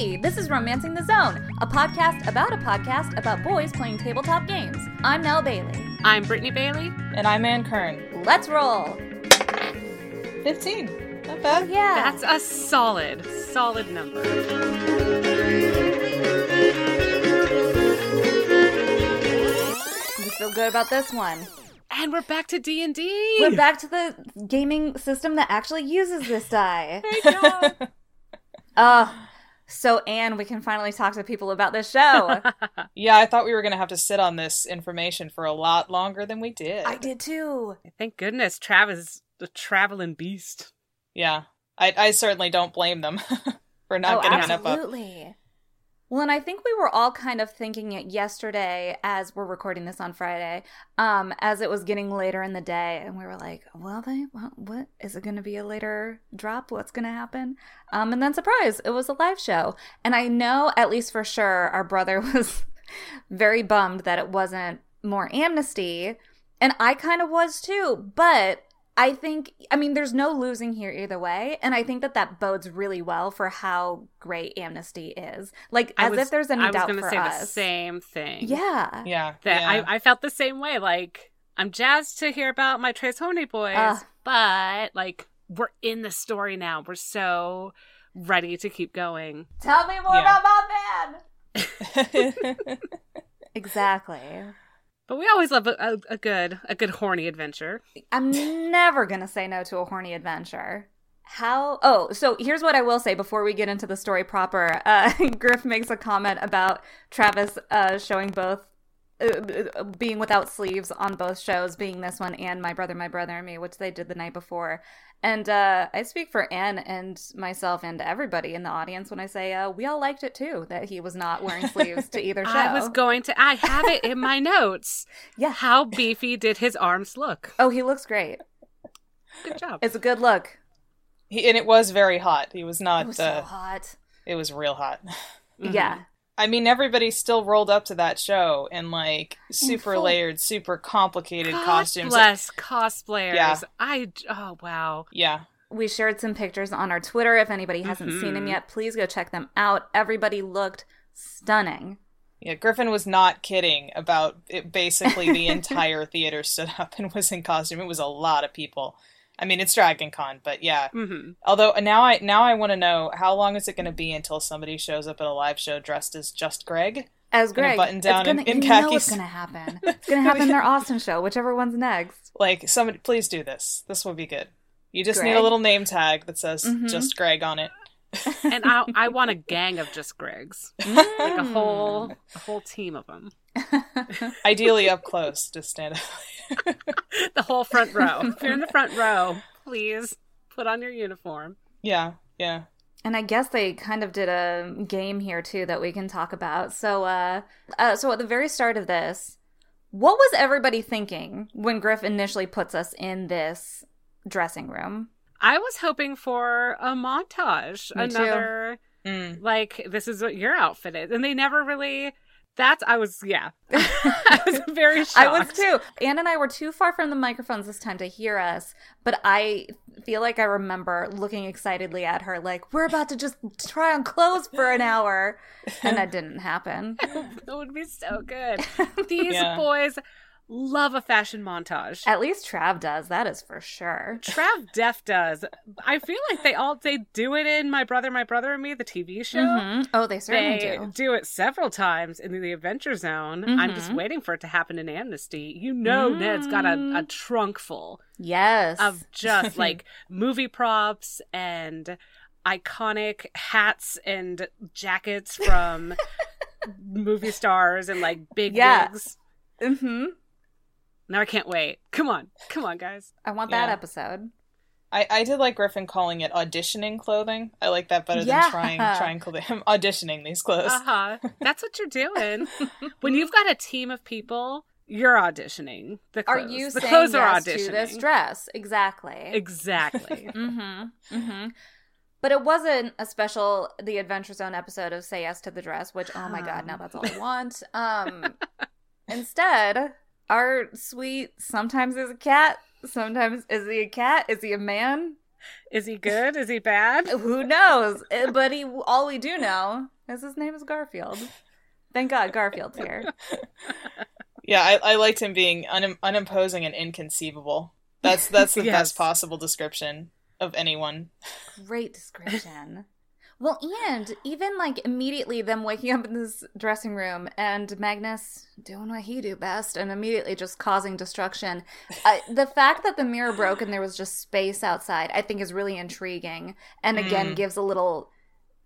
Hey, this is Romancing the Zone, a podcast about a podcast about boys playing tabletop games. I'm Nell Bailey. I'm Brittany Bailey. And I'm Ann Kern. Let's roll. 15. Not bad. Yeah. That's a solid, solid number. You feel good about this one. And we're back to D and D. We're back to the gaming system that actually uses this die. Thank God. Uh, so Anne, we can finally talk to people about this show. Yeah, I thought we were going to have to sit on this information for a lot longer than we did. I did too. Thank goodness Trav is a traveling beast. Yeah. I, I certainly don't blame them for not oh, getting enough up. absolutely. Well, and I think we were all kind of thinking it yesterday as we're recording this on Friday, um, as it was getting later in the day, and we were like, "Well, they, what, what is it going to be a later drop? What's going to happen?" Um, and then surprise, it was a live show, and I know at least for sure our brother was very bummed that it wasn't more amnesty, and I kind of was too, but I think, I mean, there's no losing here either way. And I think that that bodes really well for how great Amnesty is. Like, I as was- if there's any I was doubt gonna for say us. the same thing. Yeah. Yeah. That yeah. I, I felt the same way. Like I'm jazzed to hear about my Tres Horny boys, Ugh. but like we're in the story now. We're so ready to keep going. Tell me more Yeah. about my man. Exactly. But we always love a, a, a good a good horny adventure. I'm never to say no to a horny adventure. How? Oh, so here's what I will say before we get into the story proper. Uh, Griff makes a comment about Travis uh, showing both, being without sleeves on both shows, being this one and My Brother, My Brother and Me, which they did the night before. And uh, I speak for Anne and myself and everybody in the audience when I say uh, we all liked it too that he was not wearing sleeves to either show. I was going to. I have it in my notes. yeah. How beefy did his arms look? Oh, he looks great. Good job. It's a good look. he, and it was very hot. He was not, It was uh, so hot. it was real hot. Mhm. Yeah. I mean, everybody still rolled up to that show in like super full- layered, super complicated God costumes. bless cosplayers. Yeah. I oh wow. Yeah. We shared some pictures on our Twitter. If anybody hasn't seen them Mhm. yet, please go check them out. Everybody looked stunning. Yeah, Griffin was not kidding about it. Basically, the entire theater stood up and was in costume. It was a lot of people. I mean, it's Dragon Con, but yeah. hmm Although now I now I want to know how long is it going to be until somebody shows up at a live show dressed as just Greg? As Greg, button down it's gonna, and in you know khakis. what's gonna happen. It's gonna happen in their Austin show, whichever one's next. Like somebody, please do this. This will be good. You just need a little name tag that says Mhm. just Greg on it. And I I want a gang of just Gregs, like a whole a whole team of them. Ideally up close, just stand up. The whole front row. If you're in the front row, please put on your uniform. yeah, yeah. And I guess they kind of did a game here too that we can talk about. So, uh, uh, so at the very start of this, what was everybody thinking when Griff initially puts us in this dressing room? I was hoping for a montage, Me too. another Mm. like this is what your outfit is, and they never really. That's I was yeah, I was very shocked. I was too. Anne and I were too far from the microphones this time to hear us, but I feel like I remember looking excitedly at her, like, we're about to just try on clothes for an hour. And that didn't happen. That would be so good. These Yeah. boys love a fashion montage. At least Trav does, that is for sure. Trav Def does. I feel like they all they do it in My Brother, My Brother and Me, the TV show. Mhm. Oh, they certainly They do. it several times in the Adventure Zone. I'm just Mhm. waiting for it to happen in Amnesty. You know, Ned's got a, a Mm. trunk full Yes. of just like movie props and iconic hats and jackets from movie stars and like big Yeah. wigs. hmm Now I can't wait. Come on, come on, guys. I want that Yeah. episode. I, I did like Griffin calling it auditioning clothing. I like that better Yeah. than trying trying clothing. I'm auditioning these clothes. Uh huh. That's what you're doing. when you've got a team of people, you're auditioning. The Are clothes. you the saying clothes yes are to auditioning. this dress? Exactly. Exactly. mm-hmm. Mm-hmm. But it wasn't a special The Adventure Zone episode of Say Yes to the Dress, which oh my god, now that's all I want. Um instead, our sweet sometimes is a cat, sometimes is he a cat? Is he a man? Is he good? Is he bad? Who knows? Uh, But he, all we do know is his name is Garfield. Thank God Garfield's here. Yeah, I, I liked him being un- unimposing and inconceivable. That's that's the Yes. best possible description of anyone. Great description. Well, and even like immediately them waking up in this dressing room and Magnus doing what he do best and immediately just causing destruction. Uh, the fact that the mirror broke and there was just space outside, I think is really intriguing. And again, Mm. gives a little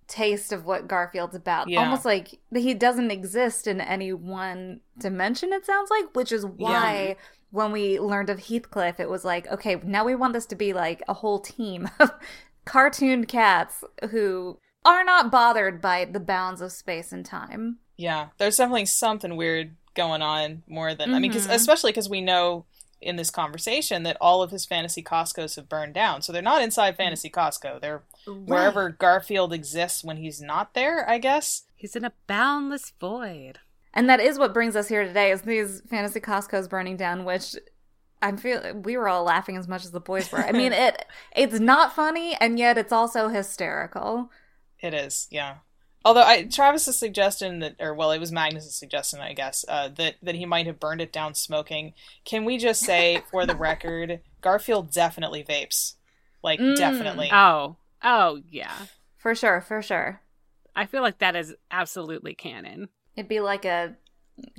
taste of what Garfield's about. Yeah. Almost like he doesn't exist in any one dimension, it sounds like, which is why when we learned of Heathcliff, it was like, okay, now we want this to be like a whole team of cartoon cats who are not bothered by the bounds of space and time. Yeah, there's definitely something weird going on more than I mean, because Mhm. especially because we know in this conversation that all of his fantasy Costco's have burned down, so they're not inside fantasy Costco. They're wherever Garfield exists when he's not there. I guess. He's in a boundless void. And that is what brings us here today is these fantasy Costco's burning down, which I feel we were all laughing as much as the boys were. I mean, it it's not funny and yet it's also hysterical. It is, yeah. Although I, Travis's suggestion that, or well, it was Magnus's suggestion, I guess, uh, that that he might have burned it down smoking. Can we just say, for the record, Garfield definitely vapes, like Mm. definitely. Oh, oh yeah. For sure, for sure. I feel like that is absolutely canon. It'd be like a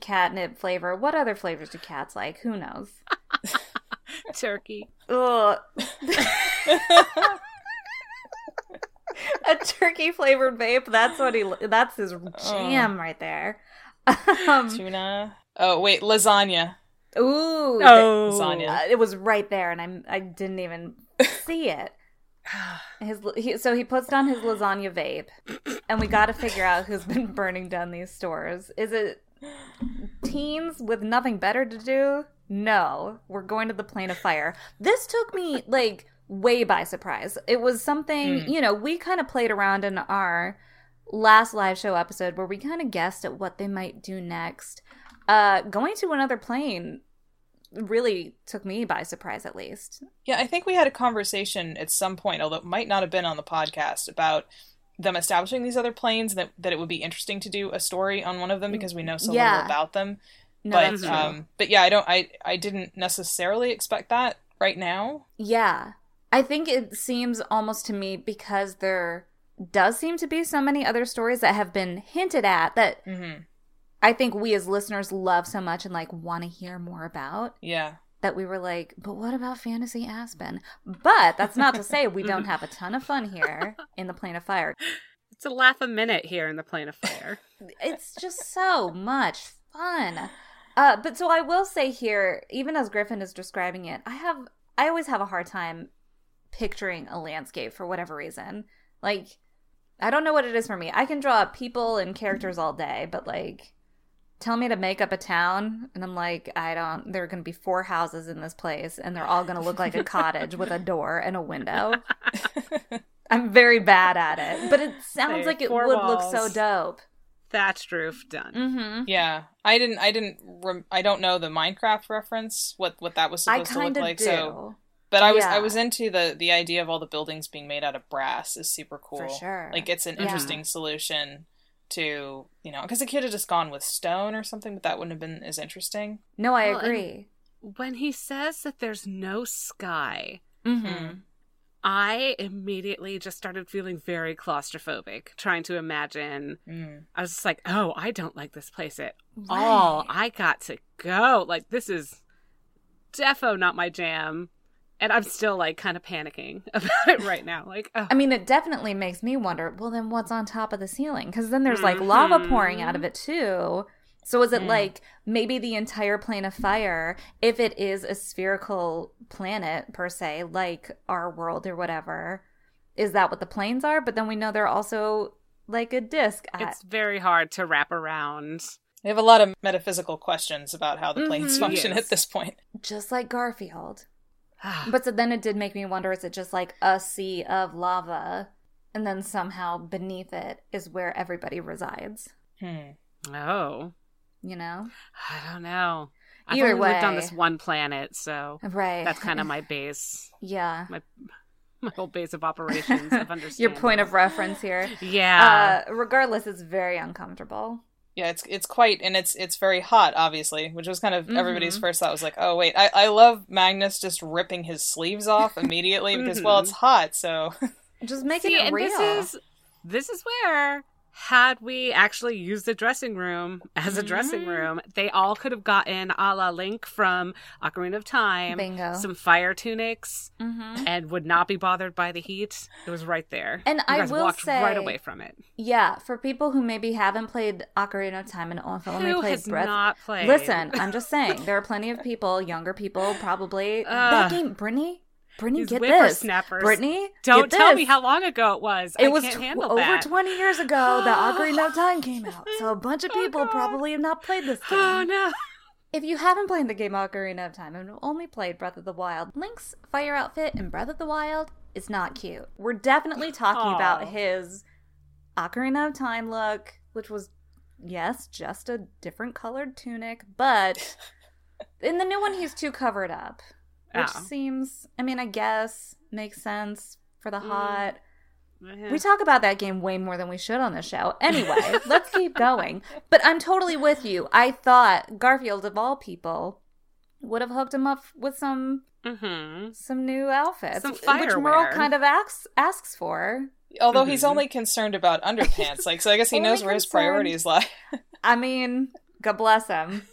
catnip flavor. What other flavors do cats like? Who knows? Turkey. Ugh. a turkey flavored vape. That's what he. That's his jam right there. Um, Tuna. Oh wait, lasagna. ooh. Oh, Lasagna. Uh, it was right there, and I I didn't even see it. His he, so he puts down his lasagna vape, and we got to figure out who's been burning down these stores. Is it teens with nothing better to do? No, we're going to the plane of fire. This took me like way by surprise. It was something Mm. you know we kind of played around in our last live show episode where we kind of guessed at what they might do next. Uh, going to another plane really took me by surprise, at least. Yeah, I think we had a conversation at some point, although it might not have been on the podcast, about them establishing these other planes. That that it would be interesting to do a story on one of them because we know so Yeah. little about them. No, but um, but yeah, I don't. I I didn't necessarily expect that right now. yeah, I think it seems almost to me because there does seem to be so many other stories that have been hinted at that hmm I think we as listeners love so much and like want to hear more about. Yeah. that we were like, but what about Fantasy Aspen? But that's not to say we don't have a ton of fun here in the Plane of Fire. It's a laugh a minute here in the plane of fire. It's just so much fun. Uh, but so I will say here, even as Griffin is describing it, I have I always have a hard time picturing a landscape for whatever reason. Like I don't know what it is for me. I can draw people and characters all day, but like tell me to make up a town and I'm like, I don't there are going to be four houses in this place and they're all going to look like a cottage with a door and a window. I'm very bad at it, but it sounds Say like it four would look so dope. Thatched roof done. Mhm. Yeah, I didn't. I didn't. Rem- I don't know the Minecraft reference. What what that was I supposed to look like. do. So, but I was Yeah. I was into the the idea of all the buildings being made out of brass is super cool. For sure. Like it's an Yeah. interesting solution to you know because it could have just gone with stone or something, but that wouldn't have been as interesting. No, I Well, agree. When he says that there's no sky, Mm-hmm. I immediately just started feeling very claustrophobic, trying to imagine. Mm. I was just like, oh, I don't like this place at all. I got to go. Like, this is defo not my jam. And I'm still like kind of panicking about it right now. Like, oh, I mean, it definitely makes me wonder. Well, then what's on top of the ceiling? Because then there's like lava Mhm. pouring out of it too. So is it Mm. like maybe the entire plane of fire, if it is a spherical planet per se, like our world or whatever, is that what the planes are? But then we know they're also like a disc. I- it's very hard to wrap around. We have a lot of metaphysical questions about how the planes Mhm. function Yes. at this point. just like Garfield. But But so then it did make me wonder is it just like a sea of lava and then somehow beneath it is where everybody resides? Hmm. oh, You know? I don't know. I've Either only lived on this one planet, so Right. that's kind of my base. Yeah. my whole base of operations of understanding. Your point of reference here. yeah. Uh, regardless, it's very uncomfortable. Yeah, it's it's quite and it's it's very hot, obviously, which was kind of everybody's Mhm. first thought was like, oh wait, I, I love Magnus just ripping his sleeves off immediately because well it's hot, so Just making See, it and real. this is this is where had we actually used the dressing room as a dressing Mhm. room, they all could have gotten a la Link from Ocarina of Time, Bingo. some fire tunics, Mhm. and would not be bothered by the heat. It was right there. And you I will walked say- right away from it. Yeah, for people who maybe haven't played Ocarina of Time and also only Who played has Breath. not played? Listen, I'm just saying there are plenty of people, younger people, probably. Ugh. that game, Brittany, Brittany, get this. Brittany, Don't tell this. me how long ago it was. It I was tw- over that. 20 years ago that Ocarina of Time came out. So a oh, bunch of Oh, people probably have not played this oh, game. Oh no! If you haven't played the game Ocarina of Time and only played Breath of the Wild, Link's fire outfit in Breath of the Wild is not cute. We're definitely talking about his Ocarina of Time look, which was, yes, just a different colored tunic, but in the new one, he's too covered up, which Oh. seems, I mean, I guess makes sense for the Mm. hot. Eh. We talk about that game way more than we should on the show. Anyway, let's keep going. But I'm totally with you. I thought Garfield, of all people, would have hooked him up with some Mhm. some new outfits, Some which Merle firewear. kind of asks asks for. although he's Mhm. only concerned about underpants, like so I guess he knows where his priorities lie. I mean, God bless him.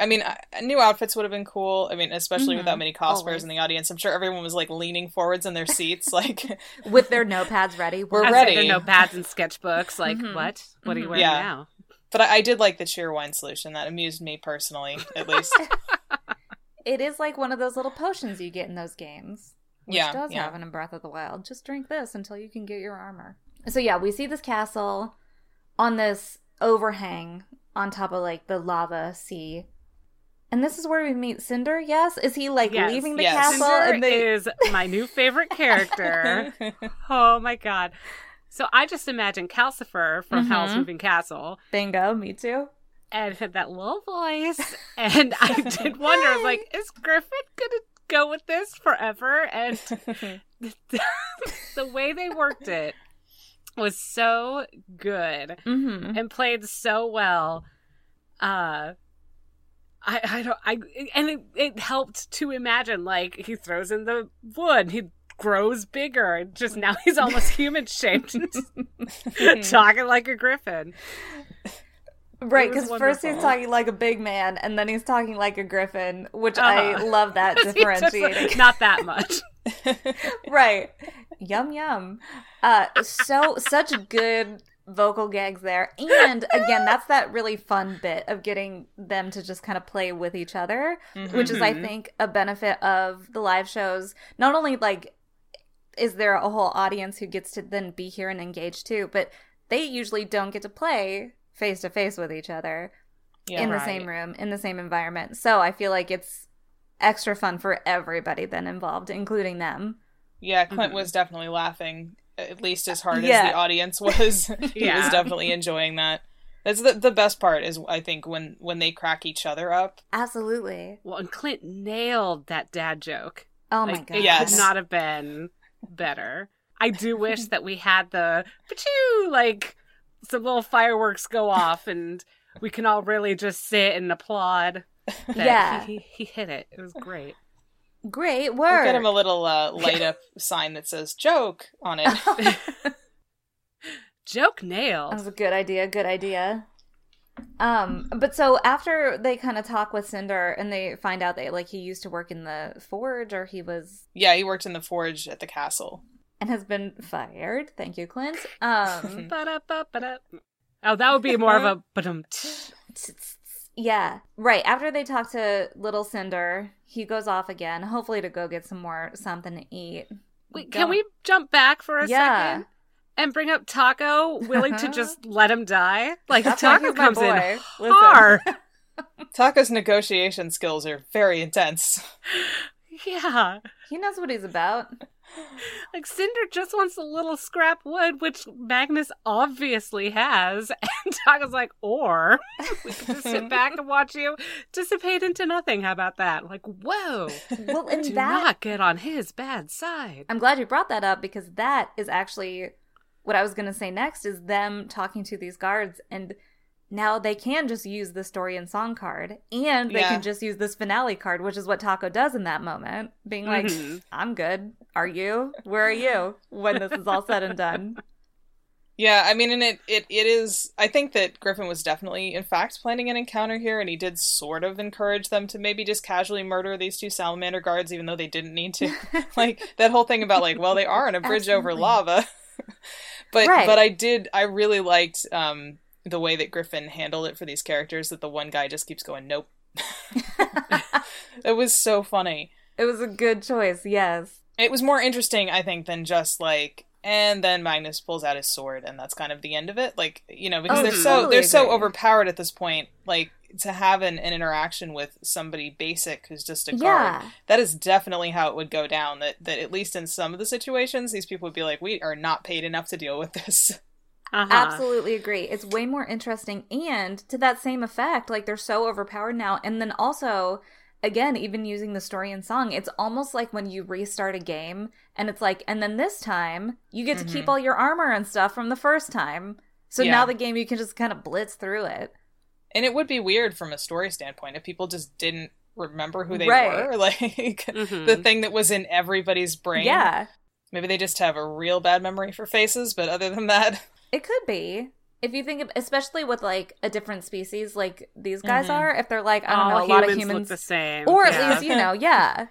I mean, uh, new outfits would have been cool. I mean, especially Mhm. without many cosplayers Always. in the audience. I'm sure everyone was like leaning forwards in their seats, like With their notepads ready. We're As ready. There are no pads and sketchbooks. Like Mhm. what? What are you Mhm. wearing Yeah. now? But I, I did like the Cheerwine solution. That amused me personally, at least. It is like one of those little potions you get in those games. Which Yeah, does yeah. have it in Breath of the Wild. Just drink this until you can get your armor. So yeah, we see this castle on this overhang on top of like the lava sea. And this is where we meet Cinder, yes? Is he like Yes, leaving the yes. castle Cinder and they is my new favorite character. oh my god! So I just imagine Calcifer from Howl's Mhm. Moving Castle bingo, me too. and had that little voice, and I did wonder, I was like, is Griffin gonna go with this forever? And the way they worked it was so good. Mm-hmm. and played so well. Uh I I don't I and it, it helped to imagine like he throws in the wood, he grows bigger, and just now he's almost human shaped, talking like a griffin. Right, because first he's talking like a big man, and then he's talking like a griffin, which I Uh-huh. love that differentiating. not that much. right. Yum yum. Uh so such good vocal gags there. And again, that's that really fun bit of getting them to just kind of play with each other, which is I Mhm. think a benefit of the live shows. Not only like is there a whole audience who gets to then be here and engage too, but they usually don't get to play face to face with each other Yeah. in the right. same room, in the same environment. So I feel like it's extra fun for everybody then involved, including them. Yeah, Clint Mhm. was definitely laughing at least as hard Yeah. as the audience was. he Yeah. was definitely enjoying that. That's the the best part is I think when when they crack each other up. Absolutely. Well, and Clint nailed that dad joke. Oh my Like, god. It Yes. could not have been better. I do wish that we had the pachoo, like some little fireworks go off and we can all really just sit and applaud. That Yeah. He, he, he hit it. It was great. Great We'll work. get him a little uh, light up sign that says "joke" on it. Joke That nailed. was a good idea. Good idea. Um, but so after they kind of talk with Cinder and they find out that like he used to work in the forge or he was yeah, he worked in the forge at the castle. and has been fired. Thank you, Clint. Um, Oh, that would be more of a but um. Yeah, right. After they talk to little Cinder, he goes off again, hopefully to go get some more something to eat. Wait, can we jump back for a Yeah. second and bring up Taco, willing to just let him die? Like That's why Taco he's comes in boy. Listen. hard. Taco's negotiation skills are very intense. yeah. He knows what he's about. like Cinder just wants a little scrap wood, which Magnus obviously has, and Taco's like, or we can just sit back and watch you dissipate into nothing. How about that? Like, whoa! Well, and Do that not get on his bad side. I'm glad you brought that up because that is actually what I was going to say next is them talking to these guards and now they can just use the story and song card and they Yeah. can just use this finale card, which is what Taco does in that moment, being like, Mhm. I'm good. Are you? Where are you when this is all said and done? Yeah, I mean, and it, it it is. I think that Griffin was definitely, in fact, planning an encounter here, and he did sort of encourage them to maybe just casually murder these two salamander guards, even though they didn't need to. like that whole thing about like, well, they are on a bridge over lava. but Right. but I did. I really liked um the way that Griffin handled it for these characters. That the one guy just keeps going, nope. it was so funny. It was a good choice, yes. It was more interesting, I think, than just like. And then Magnus pulls out his sword, and that's kind of the end of it. Like you know, because Oh, they're so they're so agree. overpowered at this point. Like to have an, an interaction with somebody basic who's just a guard. Yeah. That is definitely how it would go down. That that at least in some of the situations, these people would be like, "We are not paid enough to deal with this." Uh-huh. Absolutely agree. It's way more interesting. And to that same effect, like they're so overpowered now. And then also, again, even using the story and song, it's almost like when you restart a game and it's like, and then this time you get to keep all your armor and stuff from the first time. So Yeah. now the game, you can just kind of blitz through it. And it would be weird from a story standpoint if people just didn't remember who they Right. were, like Mhm. the thing that was in everybody's brain. Yeah, Maybe they just have a real bad memory for faces, but other than that, it could be. If you think of, especially with like a different species like these guys Mhm. are, if they're like, I don't All know, a lot of look humans, the same, or at Yeah. least, you know, yeah.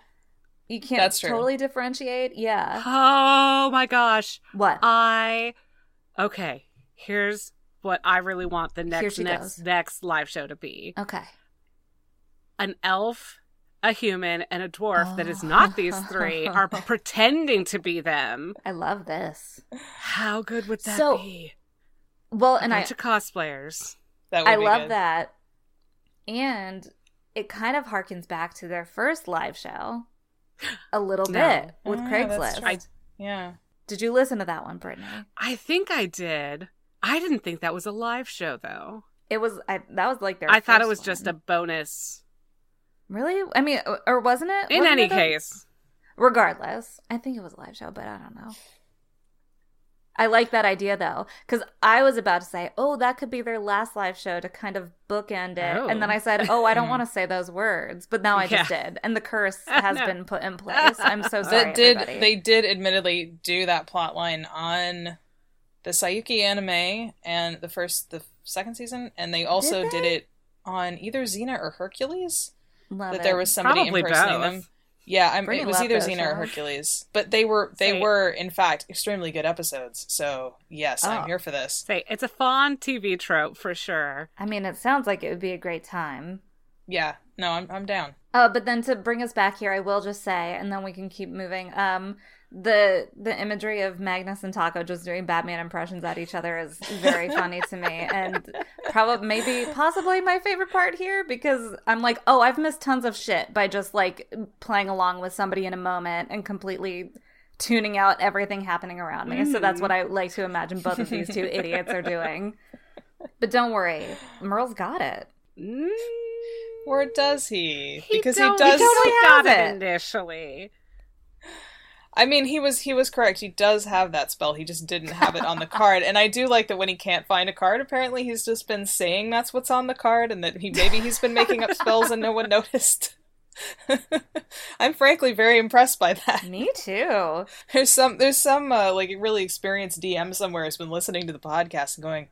You can't That's true. totally differentiate. Yeah. Oh my gosh. What? I okay. Here's what I really want the next next goes. next live show to be: Okay. an elf, a human, and a dwarf that is not these three oh. are pretending to be them. I love this. How good would that So, be? Well, A and I bunch of cosplayers. that would I be love good. that. And it kind of harkens back to their first live show a little No. bit with Oh, yeah, Craigslist. true. I Yeah. Did you listen to that one, Brittany? I think I did. I didn't think that was a live show though. It was I that was like their I thought it first was just a bonus. Really? I mean, or- or wasn't it? In Wasn't any it a- case, regardless, I think it was a live show, but I don't know. I like that idea though, because I was about to say, "Oh, that could be their last live show to kind of bookend it," and then Oh. I said, "Oh, I don't want to say those words," but now I just Yeah. did, and the curse has No. been put in place. I'm so sorry, that did everybody. they did admittedly do that plot line on the Saiyuki anime and the first the second season and they also Did did, it on either Xena or Hercules Love that it. there was somebody Probably impersonating both. them. Yeah, I'm, it was either those Xena or. Hercules, but they were they Say- were in fact extremely good episodes. So yes, Oh. I'm here for this. say it's a fun TV trope for sure. I mean, it sounds like it would be a great time. Yeah, no, I'm I'm down. Uh, but then to bring us back here, I will just say, and then we can keep moving. Um, the the imagery of Magnus and Taco just doing Batman impressions at each other is very funny to me, and probably maybe possibly my favorite part here because I'm like, oh, I've missed tons of shit by just like playing along with somebody in a moment and completely tuning out everything happening around me. So that's what I like to imagine both of these two idiots are doing. But don't worry, Merle's got it. Mm, Or does he? he because don't- he does. totally got has it it. initially. I mean, he was he was correct. He does have that spell. He just didn't have it on the card. And I do like that when he can't find a card, apparently he's just been saying that's what's on the card, and that he maybe he's been making up spells and no one noticed. I'm frankly very impressed by that. Me too. There's some there's some uh, like really experienced DM somewhere who's been listening to the podcast and going,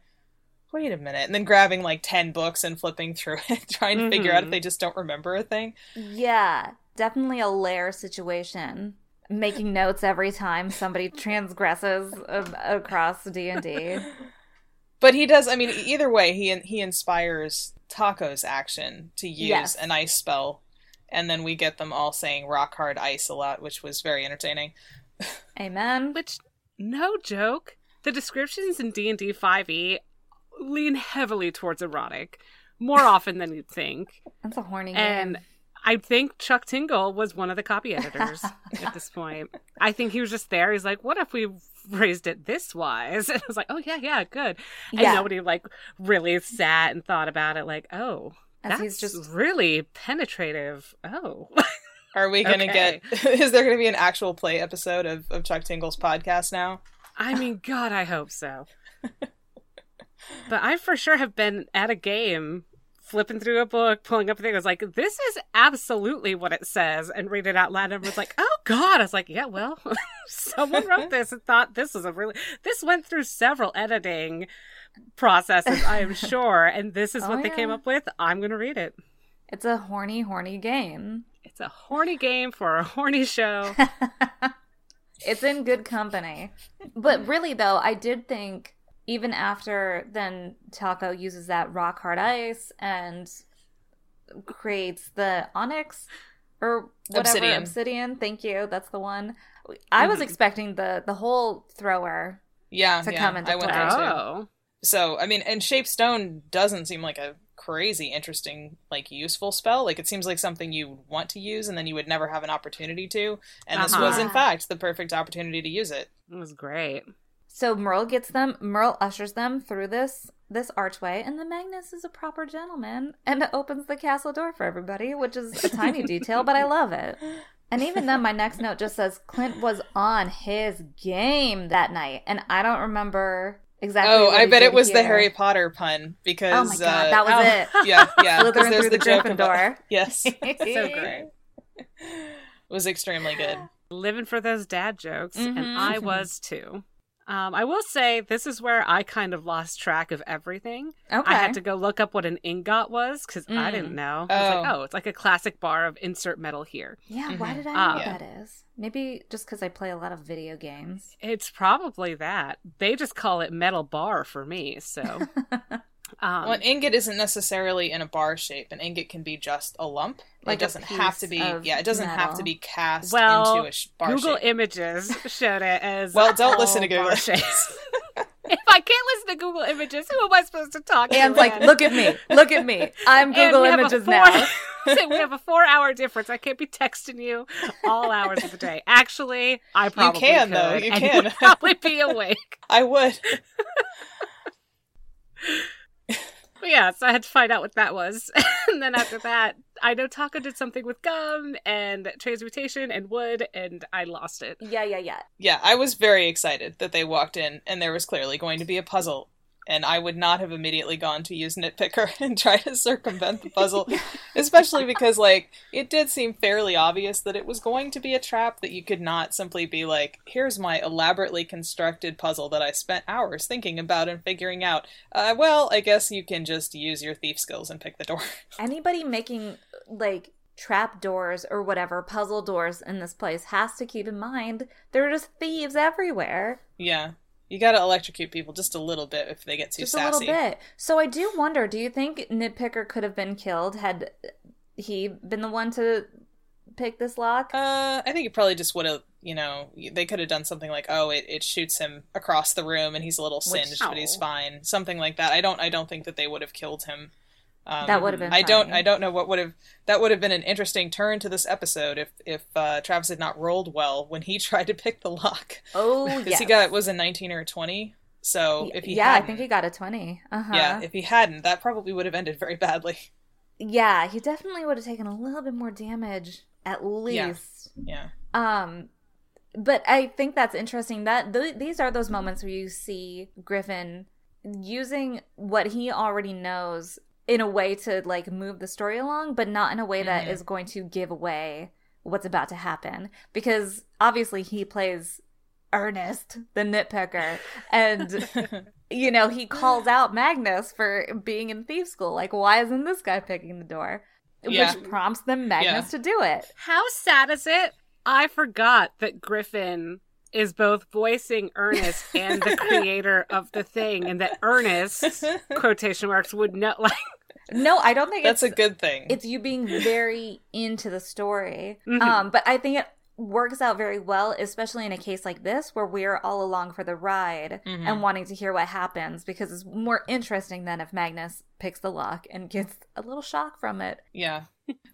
wait a minute, and then grabbing like ten books and flipping through it, trying to figure out if Mhm. they just don't remember a thing. Yeah, definitely a lair situation. Making notes every time somebody transgresses um, across D and D. But he does. I mean, either way, he he inspires Taco's action to use Yes. an ice spell, and then we get them all saying "rock hard ice" a lot, which was very entertaining. Amen. Which, no joke, the descriptions in D and D five E lean heavily towards erotic, more often than you'd think. That's a horny And game. I think Chuck Tingle was one of the copy editors at this point. I think he was just there. He's like, what if we phrased it this wise? And I was like, oh, yeah, yeah, good. And Yeah. nobody like really sat and thought about it like, oh, As that's he's just- really penetrative. Oh. Are we gonna Okay. get? Is there gonna be an actual play episode of, of Chuck Tingle's podcast now? I mean, God, I hope so. but I for sure have been at a game, flipping through a book, pulling up a thing. I was like, this is absolutely what it says, and read it out loud. And I was like, oh God. I was like, yeah, well, someone wrote this and thought this was a really, this went through several editing processes, I am sure. And this is Oh, what they came up with. I'm going to read it. It's a horny, horny game. It's a horny game for a horny show. it's in good company. But really, though, I did think even after then Taco uses that rock hard ice and creates the onyx or whatever Obsidian. obsidian. Thank you. That's the one. I was Mhm. expecting the the whole thrower. Yeah, To yeah, come into I went play. there too. Oh. So I mean, and Shape Stone doesn't seem like a crazy interesting, like useful spell. Like it seems like something you would want to use, and then you would never have an opportunity to. And this Uh-huh. was, in fact, the perfect opportunity to use it. It was great. So Merle gets them. Merle ushers them through this this archway, and the Magnus is a proper gentleman and opens the castle door for everybody, which is a tiny detail, but I love it. And even then, my next note just says Clint was on his game that night, and I don't remember exactly. oh, what I he bet did it was the. Harry Potter pun because. Oh my god, uh, that was oh. it. Yeah, yeah. Slytherin there's through the, joke about- Gryffindor. Yes, So great. it was extremely good. living for those dad jokes, and Mhm. I was too. Um, I will say this is where I kind of lost track of everything. Okay. I had to go look up what an ingot was because I Mm. didn't know. I was like, Oh. oh, it's like a classic bar of insert metal here. yeah, why Mhm. did I Ah. know what Yeah. that is? Maybe just because I play a lot of video games. It's probably that. They just call it metal bar for me. So, um, well, an ingot isn't necessarily in a bar shape. An ingot can be just a lump. Like it doesn't have to be. Yeah, it doesn't have to be cast Well, into a sh- bar Google shape. Images showed it as Well, don't all listen to Google bar shapes. if I can't listen to Google Images, who am I supposed to talk to? And like, then? look at me, look at me. I'm Google we have a Images four- now. We have a four hour difference. I can't be texting you all hours of the day. Actually, I probably can, could, though. You and can. would probably be awake. I would. But yeah, so I had to find out what that was. and then after that, I know Taco did something with gum and transmutation and wood, and I lost it. Yeah, yeah, yeah. Yeah, I was very excited that they walked in and there was clearly going to be a puzzle. And I would not have immediately gone to use Nitpicker and try to circumvent the puzzle, especially because, like, it did seem fairly obvious that it was going to be a trap that you could not simply be like, here's my elaborately constructed puzzle that I spent hours thinking about and figuring out. Uh, well, I guess you can just use your thief skills and pick the door. Anybody making like trap doors or whatever puzzle doors in this place has to keep in mind there are just thieves everywhere. yeah. You gotta electrocute people just a little bit if they get too just sassy. a little bit. So I do wonder, do you think Nitpicker could have been killed had he been the one to pick this lock? Uh, I think it probably just would have, you know, they could have done something like, oh, it, it shoots him across the room and he's a little Which- singed, but he's fine. Something like that. I don't, I don't think that they would have killed him. Um, That would have been I don't. I don't know what would have. That would have been an interesting turn to this episode if if uh, Travis had not rolled well when he tried to pick the lock. oh, Because he got was a nineteen or a twenty. So if he yeah, I think he got a 20. Uh-huh. yeah, if he hadn't, that probably would have ended very badly. Yeah, he definitely would have taken a little bit more damage at least. Yeah. Um but I think that's interesting that th- these are those moments where you see Griffin using what he already knows in a way to like move the story along, but not in a way that Mhm. is going to give away what's about to happen because obviously he plays Ernest, the nitpicker, and you know, he calls out Magnus for being in thief school. Like, why isn't this guy picking the door? Yeah. Which prompts them Magnus Yeah. to do it. How sad is it? I forgot that Griffin is both voicing Ernest and the creator of the thing, and that Ernest quotation marks would know like No, I don't think That's a good thing. it's you being very into the story. Mhm. Um, but I think it works out very well, especially in a case like this where we're all along for the ride Mhm. and wanting to hear what happens because it's more interesting than if Magnus picks the lock and gets a little shock from it. Yeah.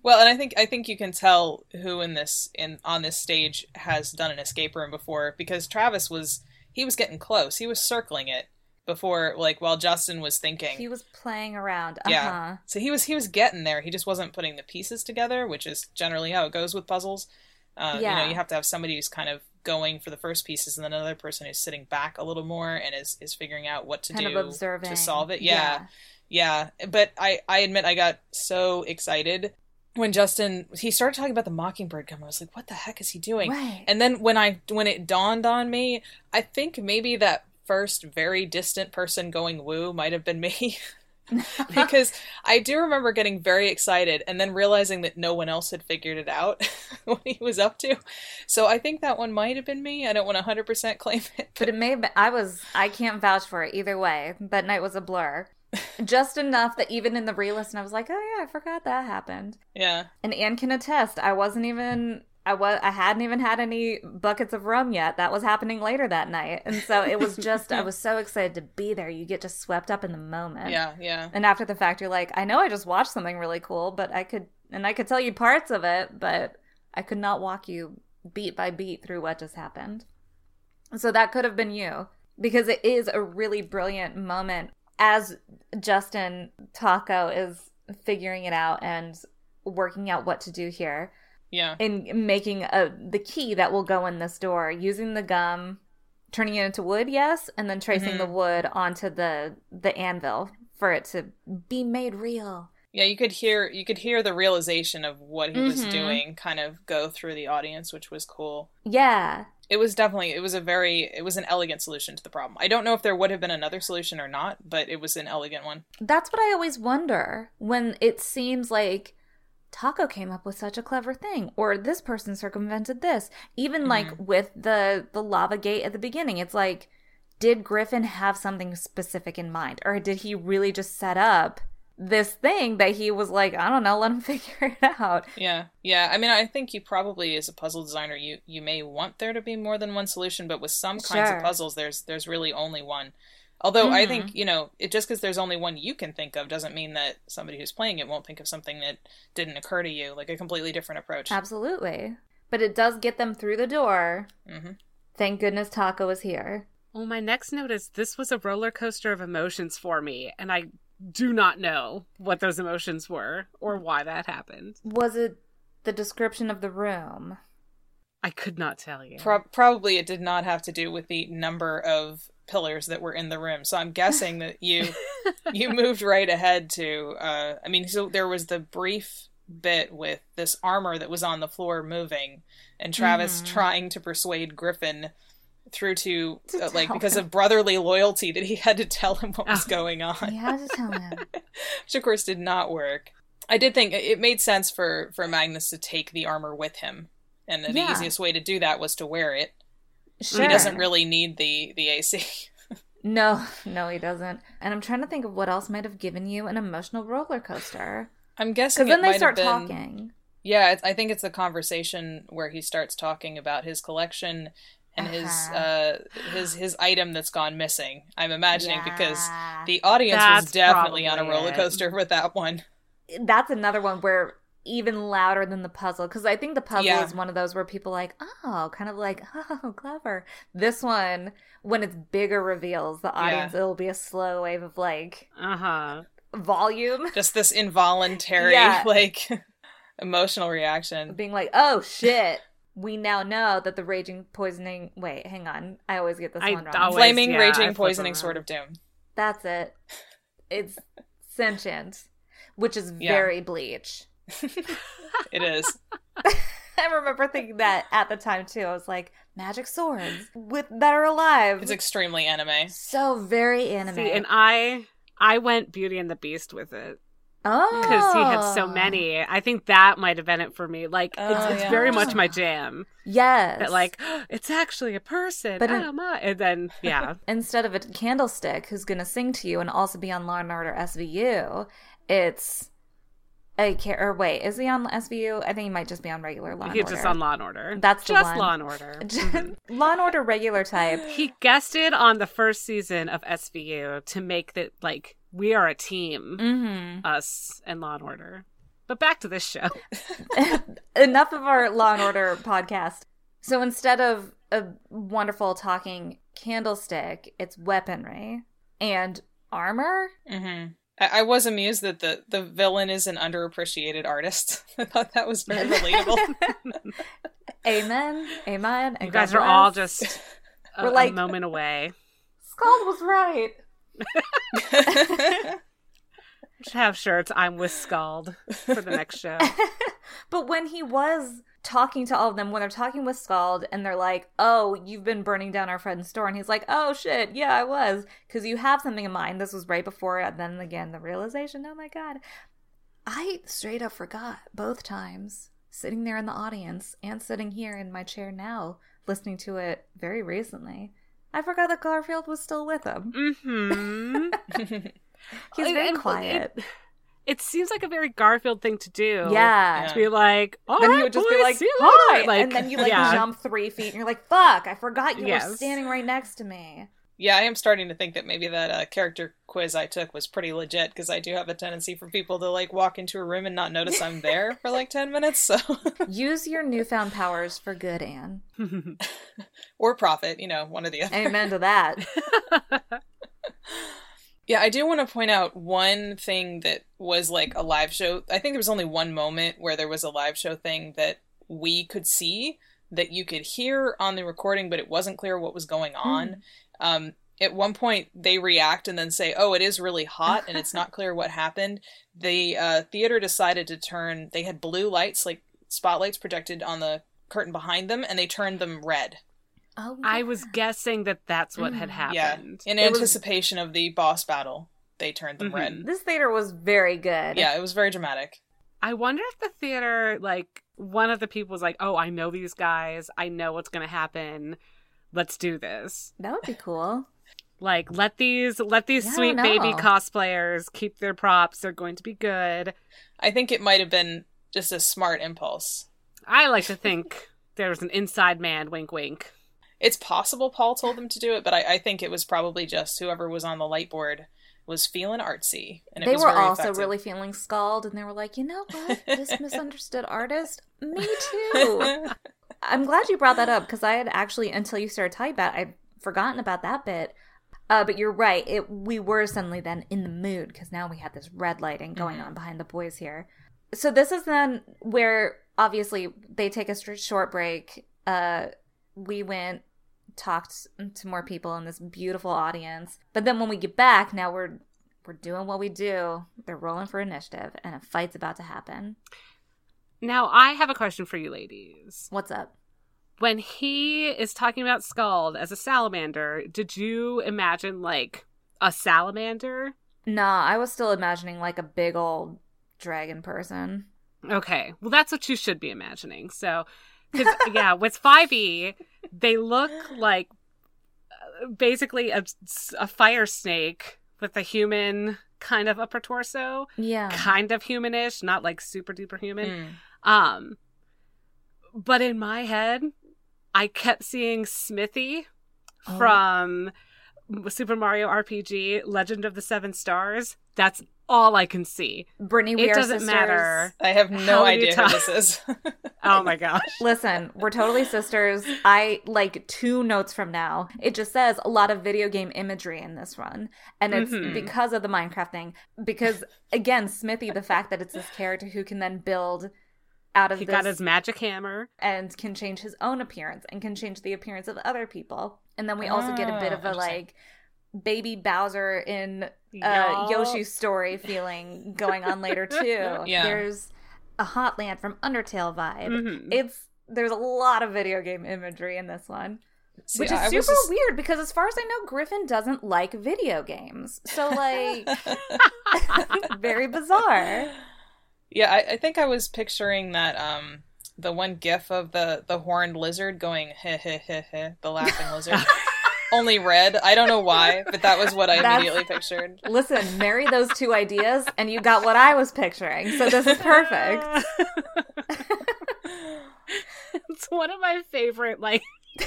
Well, and I think I think you can tell who in this in on this stage has done an escape room before because Travis was he was getting close. He was circling it before like while Justin was thinking. He was playing around. Uh-huh. Yeah. So he was he was getting there. He just wasn't putting the pieces together, which is generally how it goes with puzzles. Uh, You Yeah. know, you have to have somebody who's kind of going for the first pieces, and then another person who's sitting back a little more and is is figuring out what to Kind do to solve it. Yeah, yeah. But I I admit I got so excited when Justin he started talking about the mockingbird gum. I was like, what the heck is he doing? Right. And then when I when it dawned on me, I think maybe that first very distant person going woo might have been me. because I do remember getting very excited and then realizing that no one else had figured it out what he was up to. So I think that one might have been me. I don't want to 100% claim it. But it may have been, I was, I can't vouch for it either way. That night was a blur. Just enough that even in the re-listen, I was like, oh yeah, I forgot that happened. Yeah. And Anne can attest, I wasn't even, I was, I hadn't even had any buckets of rum yet. That was happening later that night. And so it was just, I was so excited to be there. You get just swept up in the moment. Yeah, yeah. And after the fact, you're like, I know I just watched something really cool, but I could, and I could tell you parts of it, but I could not walk you beat by beat through what just happened. So that could have been you because it is a really brilliant moment as Justin Taco is figuring it out and working out what to do here Yeah. in making a the key that will go in this door using the gum turning it into wood yes and then tracing Mhm. the wood onto the the anvil for it to be made real Yeah, you could hear you could hear the realization of what he was Mhm. doing kind of go through the audience, which was cool. yeah It was definitely it was a very it was an elegant solution to the problem. I don't know if there would have been another solution or not, but it was an elegant one. that's what i always wonder when it seems like taco came up with such a clever thing or this person circumvented this even mm-hmm. like with the the lava gate at the beginning it's like did griffin have something specific in mind or did he really just set up this thing that he was like i don't know let him figure it out Yeah. Yeah. I mean, I think you probably as a puzzle designer you you may want there to be more than one solution, but with some kinds Sure. of puzzles there's there's really only one. Although I Mhm. think, you know, it just cuz there's only one you can think of doesn't mean that somebody who's playing it won't think of something that didn't occur to you, like a completely different approach. absolutely but it does get them through the door Mhm. thank goodness taco is here Well, my next note is this was a roller coaster of emotions for me, and I do not know what those emotions were or why that happened. was it the description of the room I could not tell you. Pro- probably it did not have to do with the number of pillars that were in the room. So I'm guessing that you you moved right ahead to uh I mean so there was the brief bit with this armor that was on the floor moving and Travis Mhm. trying to persuade Griffin through to, To uh, like because him. of brotherly loyalty that he had to tell him what was Oh. going on you had to tell him which of course did not work. I did think it made sense for for Magnus to take the armor with him, and the Yeah. easiest way to do that was to wear it. Sure He doesn't really need the the AC. no no he doesn't and i'm trying to think of what else might have given you an emotional roller coaster I'm guessing because then they start been, talking Yeah, it's, I think it's the conversation where he starts talking about his collection and his Uh-huh. uh his his item that's gone missing. I'm imagining because the audience was definitely on a probably roller it. coaster with that one. that's another one where even louder than the puzzle because i think the puzzle Yeah. is one of those where people like oh kind of like oh clever this one when it's bigger reveals the audience it'll be a slow wave of like Uh huh. volume Just this involuntary Yeah. like emotional reaction. being like oh shit we now know that the raging poisoning wait hang on i always get this I one wrong always- Flaming, yeah, raging, flip poisoning around. sword of doom. that's it it's sentient which is Yeah. very bleach It is. I remember thinking that at the time too. I was like, magic swords with that are alive. It's extremely anime. so very anime. See, and I I went Beauty and the Beast with it oh, because he had so oh. many. I think that might have been it for me. Like Oh, it's, it's yeah. very much my jam. Yes, That like it's actually a person. But oh, But and then yeah, instead of a candlestick who's going to sing to you and also be on Law and Order SVU, it's a ca- or wait, is he on SVU? I think he might just be on regular Law and he's Order. just on Law and Order. That's the just. Law and Order. Law and Order regular type. he guested on the first season of SVU to make that like we are a team, Mm-hmm. us and Law and Order. But back to this show. Enough of our Law and Order podcast. So instead of a wonderful talking candlestick, it's weaponry and armor. Mm-hmm. I-, I was amused that the the villain is an underappreciated artist. I thought that was very relatable. Amen. Amen. And You guys God are all just a, We're a moment away. Scald was right. Should have shirts. I'm with Scald for the next show. But when he was talking to all of them, when they're talking with Scald and they're like, oh, you've been burning down our friend's store. And he's like, oh, shit, yeah, I was. Because you have something in mind. This was right before, and then again, the realization, oh my God. I straight up forgot both times, sitting there in the audience and sitting here in my chair now, listening to it very recently. I forgot that Garfield was still with him. hmm He's very quiet. It, it seems like a very Garfield thing to do. yeah. To be like, all then right, he would just be like, see you "Hi," Like, and then you like yeah. jump three feet, and you're like, "Fuck! I forgot you were standing right next to me." yeah, I am starting to think that maybe that uh, character quiz I took was pretty legit because I do have a tendency for people to like walk into a room and not notice I'm there for like ten minutes. So Use your newfound powers for good, Anne. or profit, you know, one or the other. Amen to that. Yeah, I do want to point out one thing that was like a live show. I think there was only one moment where there was a live show thing that we could see that you could hear on the recording, but it wasn't clear what was going on. Um, at one point, they react and then say, "Oh, it is really hot," and it's not clear what happened. The uh, theater decided to turn. They had blue lights, like spotlights, projected on the curtain behind them, and they turned them red. Oh, I was guessing that that's what had Mm, happened. Yeah, in It was- anticipation of the boss battle, they turned them Mhm. red. This theater was very good. Yeah, it was very dramatic. I wonder if the theater, like, one of the people was like, oh, I know these guys. I know what's going to happen. Let's do this. that would be cool. Like, let these let these Yeah, sweet baby cosplayers keep their props. They're going to be good. I think it might have been just a smart impulse. I like to think there was an inside man, wink, wink. It's possible Paul told them to do it, but I, I think it was probably just whoever was on the light board was feeling artsy, and it they were also effective. really feeling scald, and they were like, "You know what? This misunderstood artist. Me too." I'm glad you brought that up because I had actually, until you started talking about, it, I'd forgotten about that bit. Uh, but you're right. It we were suddenly then in the mood because now we had this red lighting going Mhm. on behind the boys here. So this is then where obviously they take a short break. Uh, we went talked to more people in this beautiful audience, but then when we get back, now we're we're doing what we do. They're rolling for initiative, and a fight's about to happen. Now, I have a question for you ladies. What's up? When he is talking about Scald as a salamander, did you imagine, like, a salamander? Nah, I was still imagining like a big old dragon person. Okay, well, that's what you should be imagining. So, because yeah, with Five E, they look like uh, basically a, a fire snake with a human kind of upper torso, Yeah. kind of humanish, not like super duper human. Mm. Um, but in my head, I kept seeing Smithy Oh. from Super Mario RPG: Legend of the Seven Stars. That's all I can see. Brittany, we it are doesn't sisters. matter. I have no many idea who this is. Oh my gosh. Listen, we're totally sisters. I like two notes from now. It just says a lot of video game imagery in this run. And it's Mhm. because of the Minecraft thing. Because again, Smithy, the fact that it's this character who can then build out of He this got his magic hammer. and can change his own appearance and can change the appearance of other people. And then we also get a bit Ah, of a like baby Bowser in uh. Yoshi's story feeling going on later too. Yeah. There's a Hotland from Undertale vibe. Mhm. It's there's a lot of video game imagery in this one, See, which is I super just- weird because as far as I know, Griffin doesn't like video games. So like, very bizarre. yeah, I, I think I was picturing that um the one gif of the the horned lizard going heh heh heh heh, the laughing lizard. Only red. I don't know why, but that was what I That's- immediately pictured. Listen, marry those two ideas, and you got what I was picturing. So this is perfect. it's one of my favorite, like,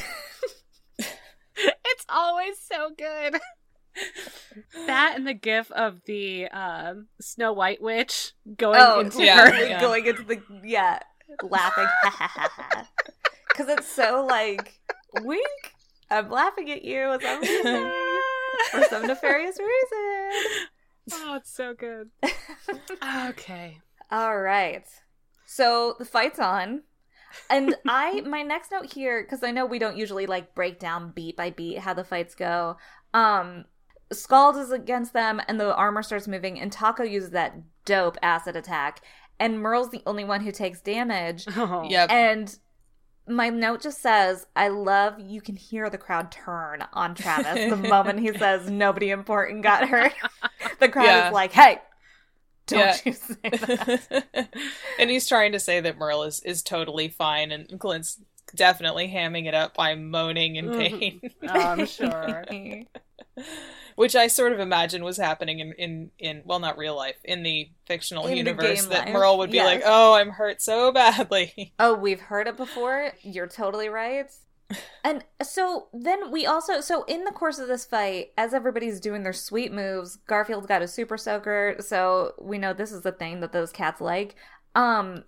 it's always so good. that and the gif of the um, Snow White witch going oh, into yeah, her. yeah. going into the yeah, laughing because it's so like wink. I'm laughing at you as I'm reason for some nefarious reason. Oh, it's so good. okay. All right. So the fight's on. And I my next note here cuz I know we don't usually like break down beat by beat how the fights go. Um Scald is against them and the armor starts moving and Taako uses that dope acid attack and Merle's the only one who takes damage Oh. Yep. and my note just says, I love you can hear the crowd turn on Travis the moment he says nobody important got hurt. The crowd Yeah. is like, hey, don't Yeah. you say that. and he's trying to say that Merle is, is totally fine, and Clint's definitely hamming it up by moaning in Mhm. pain, Oh, I'm sure. which I sort of imagine was happening in, in, in well, not real life, in the fictional In universe, game that life, Merle would be yes. like, oh, I'm hurt so badly. Oh, we've heard it before. You're totally right. And so then we also so in the course of this fight, as everybody's doing their sweet moves, Garfield's got a super soaker, so we know this is the thing that those cats like. Um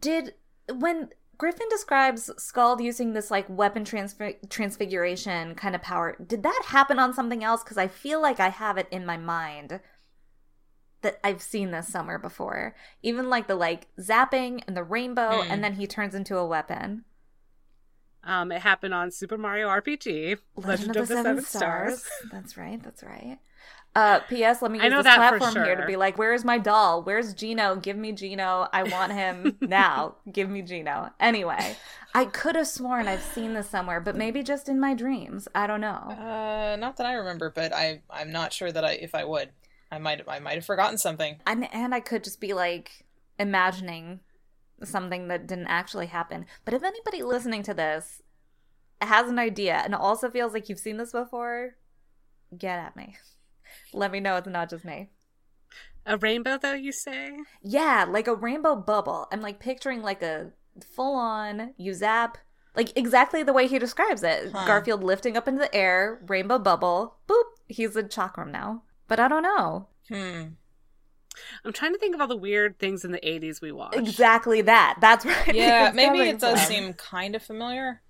did when Griffin describes Scald using this like weapon transfi- transfiguration kind of power, did that happen on something else? Because I feel like I have it in my mind that I've seen this somewhere before. Even like the like zapping and the rainbow, Hmm. and then he turns into a weapon. Um, it happened on Super Mario RPG, Legend, of the, Seven, Stars. That's right. That's right. Uh, P.S. Let me I use know this that for platform here to be like, "Where's my doll? Where's Geno? Give me Geno. I want him now. Give me Geno." Anyway, I could have sworn I've seen this somewhere, but maybe just in my dreams. I don't know. Uh, not that I remember, but I I'm not sure that I if I would, I might I might have forgotten something. And and I could just be like imagining something that didn't actually happen. But if anybody listening to this has an idea and also feels like you've seen this before, get at me. Let me know it's not just me. A rainbow, though, you say? Yeah, like a rainbow bubble. I'm like picturing like a full on you zap like exactly the way he describes it. Huh. Garfield lifting up into the air, rainbow bubble, boop, he's a chakram now. But I don't know. Hmm. I'm trying to think of all the weird things in the 80s we watched. Exactly that. That's right. Yeah, maybe it does seem kind of familiar.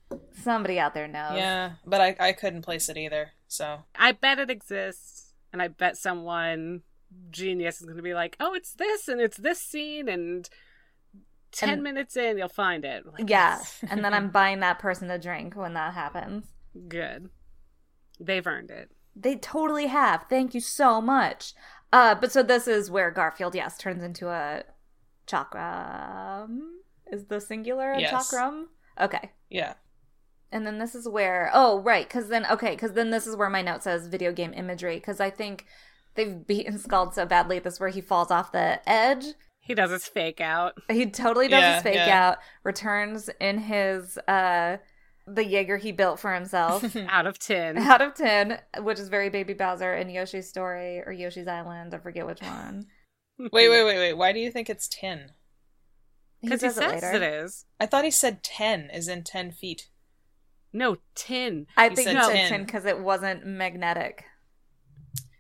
Somebody out there knows. Yeah, but I I couldn't place it either. So I bet it exists, and I bet someone genius is going to be like, "Oh, it's this, and it's this scene, and ten And- minutes in, you'll find it." Like, Yeah. yes. And then I'm buying that person a drink when that happens. good. They've earned it. They totally have. Thank you so much. Uh, but so this is where Garfield, yes, turns into a chakram. Is the singular a Yes. chakram? Okay. yeah, And then this is where, oh, right, because then, okay, because then this is where my note says video game imagery, because I think they've beaten Scald so badly, this is where he falls off the edge. He does his fake out. He totally does Yeah, his fake yeah. out, returns in his, uh, the Jaeger he built for himself. out of tin. out of 10, which is very Baby Bowser and Yoshi's Story or Yoshi's Island. I forget which one. wait, wait, wait, wait. Why do you think it's ten? Because he says says it is. I thought he said ten, is in ten feet. No, tin. I He think said he said 10. 10 because it wasn't magnetic.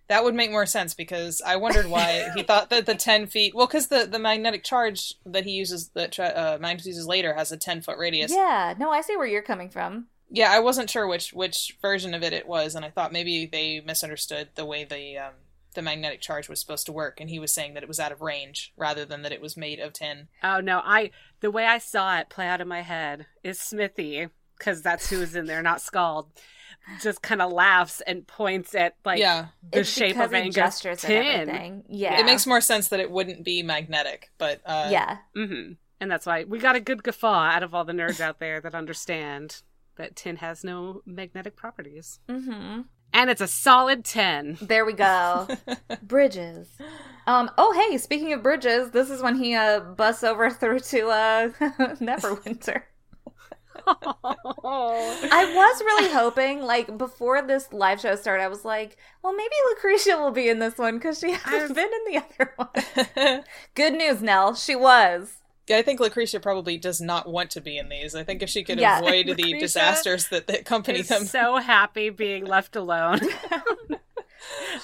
That would make more sense because I wondered why he thought that the ten feet. Well, because the, the magnetic charge that he uses that tra- uh, Magnus uses later has a ten foot radius. Yeah, no, I see where you're coming from. Yeah, I wasn't sure which which version of it it was, and I thought maybe they misunderstood the way the um, the magnetic charge was supposed to work, and he was saying that it was out of range rather than that it was made of tin. Oh no, I the way I saw it play out in my head is Smithy because that's who is in there, not Scald. Just kind of laughs and points at like yeah, the It's shape of he it and goes, tin. Yeah. it makes more sense that it wouldn't be magnetic, but uh, yeah. hmm And that's why we got a good guffaw out of all the nerds out there that understand that tin has no magnetic properties. Mm-hmm. And it's a solid 10. There we go. bridges. Um. Oh, hey. Speaking of bridges, this is when he uh busts over through to uh Neverwinter. I was really hoping, like, before this live show started, I was like, well, maybe Lucretia will be in this one because she hasn't been in the other one. Good news, Nell. She was. Yeah, I think Lucretia probably does not want to be in these. I think if she could Yeah. avoid the disasters that, that accompany them. so happy being left alone.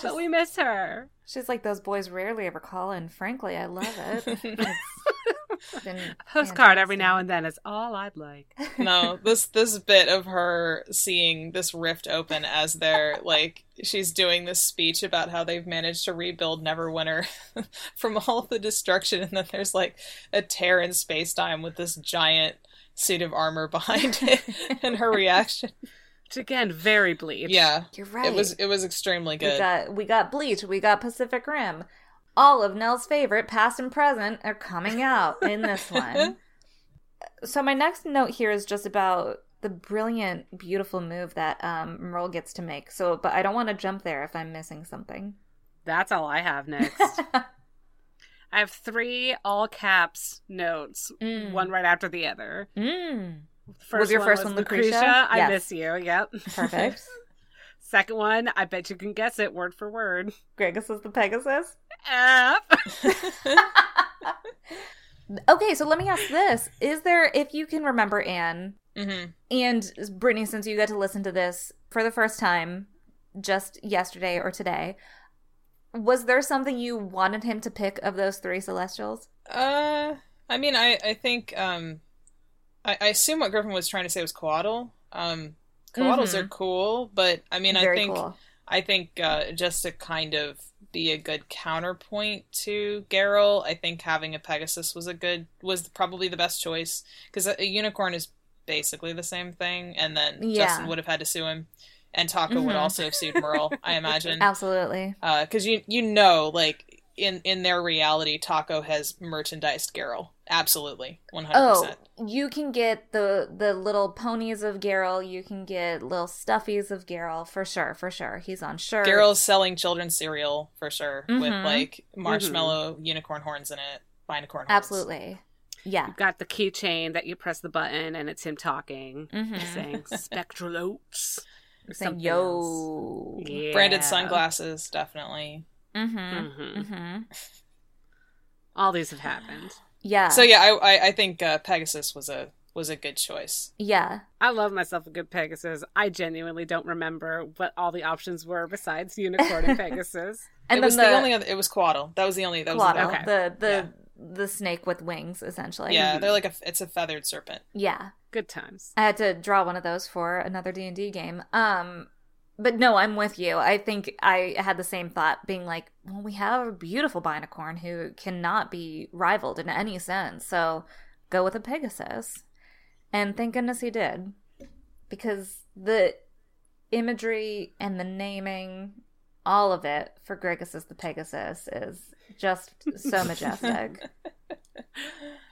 but we miss her. She's like, those boys rarely ever call, and frankly, I love it. It's Postcard every now and then is all I'd like. no, this this bit of her seeing this rift open as they're like she's doing this speech about how they've managed to rebuild Neverwinter from all the destruction, and then there's like a tear in space time with this giant suit of armor behind it, and her reaction. Which again, very bleach. Yeah, You're right. it was it was extremely good. We good. got we got Bleach, we got Pacific Rim. All of Nell's favorite, past and present, are coming out in this one. so my next note here is just about the brilliant, beautiful move that um, Merle gets to make. So, but I don't want to jump there if I'm missing something. That's all I have next. I have three all caps notes, Mm. one right after the other. Mm, First Was your first one Lucretia? I Yes. miss you. Yep. perfect. Second one, I bet you can guess it word for word. Gregus is the Pegasus. F. Okay, so let me ask this: Is there, if you can remember, Anne hmm and Brittany, since you got to listen to this for the first time just yesterday or today, was there something you wanted him to pick of those three Celestials? Uh, I mean, I I think um, I, I assume what Griffin was trying to say was Coatl. Um, Coatls Mhm. are cool, but I mean, I think cool. I think uh, just to kind of be a good counterpoint to Garyl, I think having a Pegasus was a good was probably the best choice because a, a unicorn is basically the same thing, and then Yeah. Justin would have had to sue him, and Taako would Mhm. also have sued Merle, I imagine, Absolutely. because you you know like in in their reality, Taako has merchandised Garyl, absolutely, one hundred Oh, percent. you can get the the little ponies of Garyl. You can get little stuffies of Garyl for sure. For sure, he's on shirt. Garyl's selling children's cereal for sure, with Mhm. like marshmallow unicorn horns in it, binacorn horns. Absolutely. Yeah. You've got the keychain that you press the button and it's him talking, Mhm. saying spectral oats. or Saying yo. Yeah. Branded sunglasses, definitely. Mm-hmm. Mhm. Mm-hmm. All these have happened. Yeah. So yeah, I I, I think uh, Pegasus was a was a good choice. yeah. I love myself a good Pegasus. I genuinely don't remember what all the options were besides unicorn and Pegasus. And it was the, the, only other. It was Coatl. That was the only. That was the, Okay. the the Yeah. the snake with wings, essentially. yeah. They're like a. It's a feathered serpent. Yeah. Good times. I had to draw one of those for another D and D game. Um, but no, I'm with you. I think I had the same thought, being like, well, we have a beautiful binacorn who cannot be rivaled in any sense. So go with a Pegasus, and thank goodness he did, because the imagery and the naming, all of it for Gregus the Pegasus is just so majestic.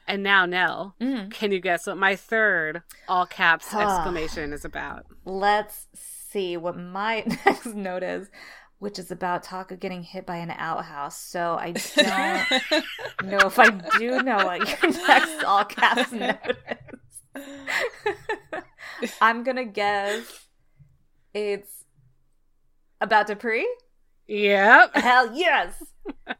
And now, Nell, Mm. can you guess what my third all caps exclamation is about? Let's see what my next note is, which is about Taako getting hit by an outhouse. So I don't know if I do know what your next all caps note is. I'm gonna guess it's about Dupree. Yep. Hell yes.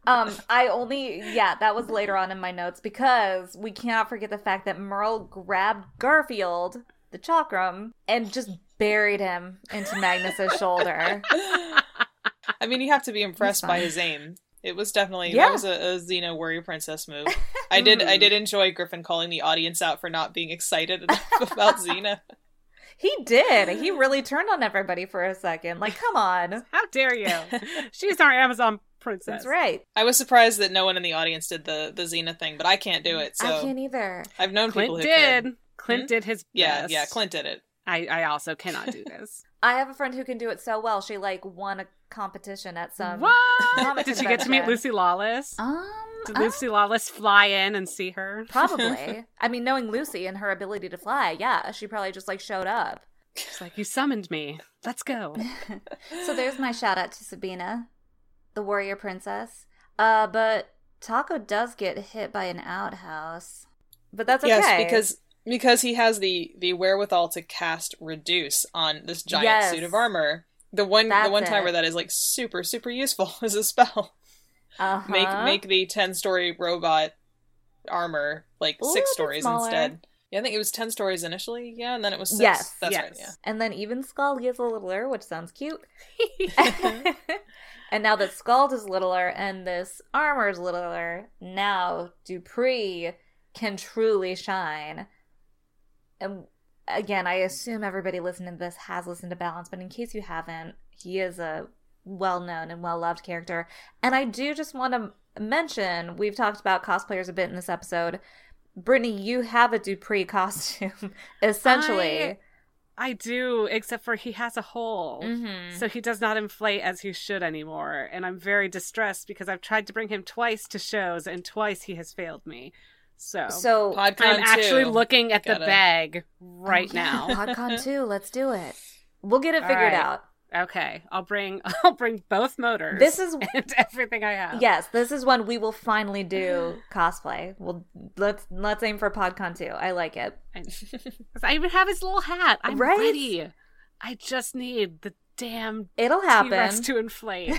Um, I only yeah, that was later on in my notes because we cannot forget the fact that Merle grabbed Garfield, the chakram, and just buried him into Magnus's shoulder. I mean, you have to be impressed by his aim. It was definitely Yeah. that was a, a Xena warrior princess move. I did I did enjoy Griffin calling the audience out for not being excited enough about Xena. He did. He really turned on everybody for a second. Like, come on. How dare you? She's our Amazon princess. That's right. I was surprised that no one in the audience did the the Xena thing, but I can't do it. So I can't either. I've known people Clint who did. could. Clint Hmm? did his best. Yeah, yeah, Clint did it. I, I also cannot do this. I have a friend who can do it so well. She like won a competition at some. what? Did she get to meet. Lucy Lawless? Um, Did uh, Lucy Lawless fly in and see her? probably. I mean, knowing Lucy and her ability to fly, yeah, she probably just like showed up. She's like, you summoned me. Let's go. So there's my shout out to Sabina, the warrior princess. Uh, but Taako does get hit by an outhouse, but that's okay. Yes, because because he has the the wherewithal to cast reduce on this giant Yes. suit of armor. The one That's the one time it. where that is like super super useful is a spell. uh-huh. Make make the ten story robot armor, like little six stories instead. Yeah, I think it was ten stories initially. Yeah, and then it was six. Yes. that's Yes. right. Yeah. And then even Scald gets a littler, which sounds cute. and now that Scald is littler and this armor is littler, now Dupree can truly shine. And again, I assume everybody listening to this has listened to Balance, but in case you haven't, he is a well known and well loved character. And I do just want to mention we've talked about cosplayers a bit in this episode. Brittany, you have a Dupree costume, essentially. I- I do, except for he has a hole. Mhm. So he does not inflate as he should anymore. And I'm very distressed because I've tried to bring him twice to shows and twice he has failed me. So, So PodCon I'm actually two. looking at the Gotta- bag right Oh, yeah, now. PodCon 2, let's do it. We'll get it All figured right. out. Okay, I'll bring I'll bring both motors. This is and everything I have. yes, this is when we will finally do cosplay. We'll let's let's aim for PodCon 2. I like it. I, 'cause I even have his little hat. I'm Right? ready. I just need the damn It'll T-Rex happen. to inflate.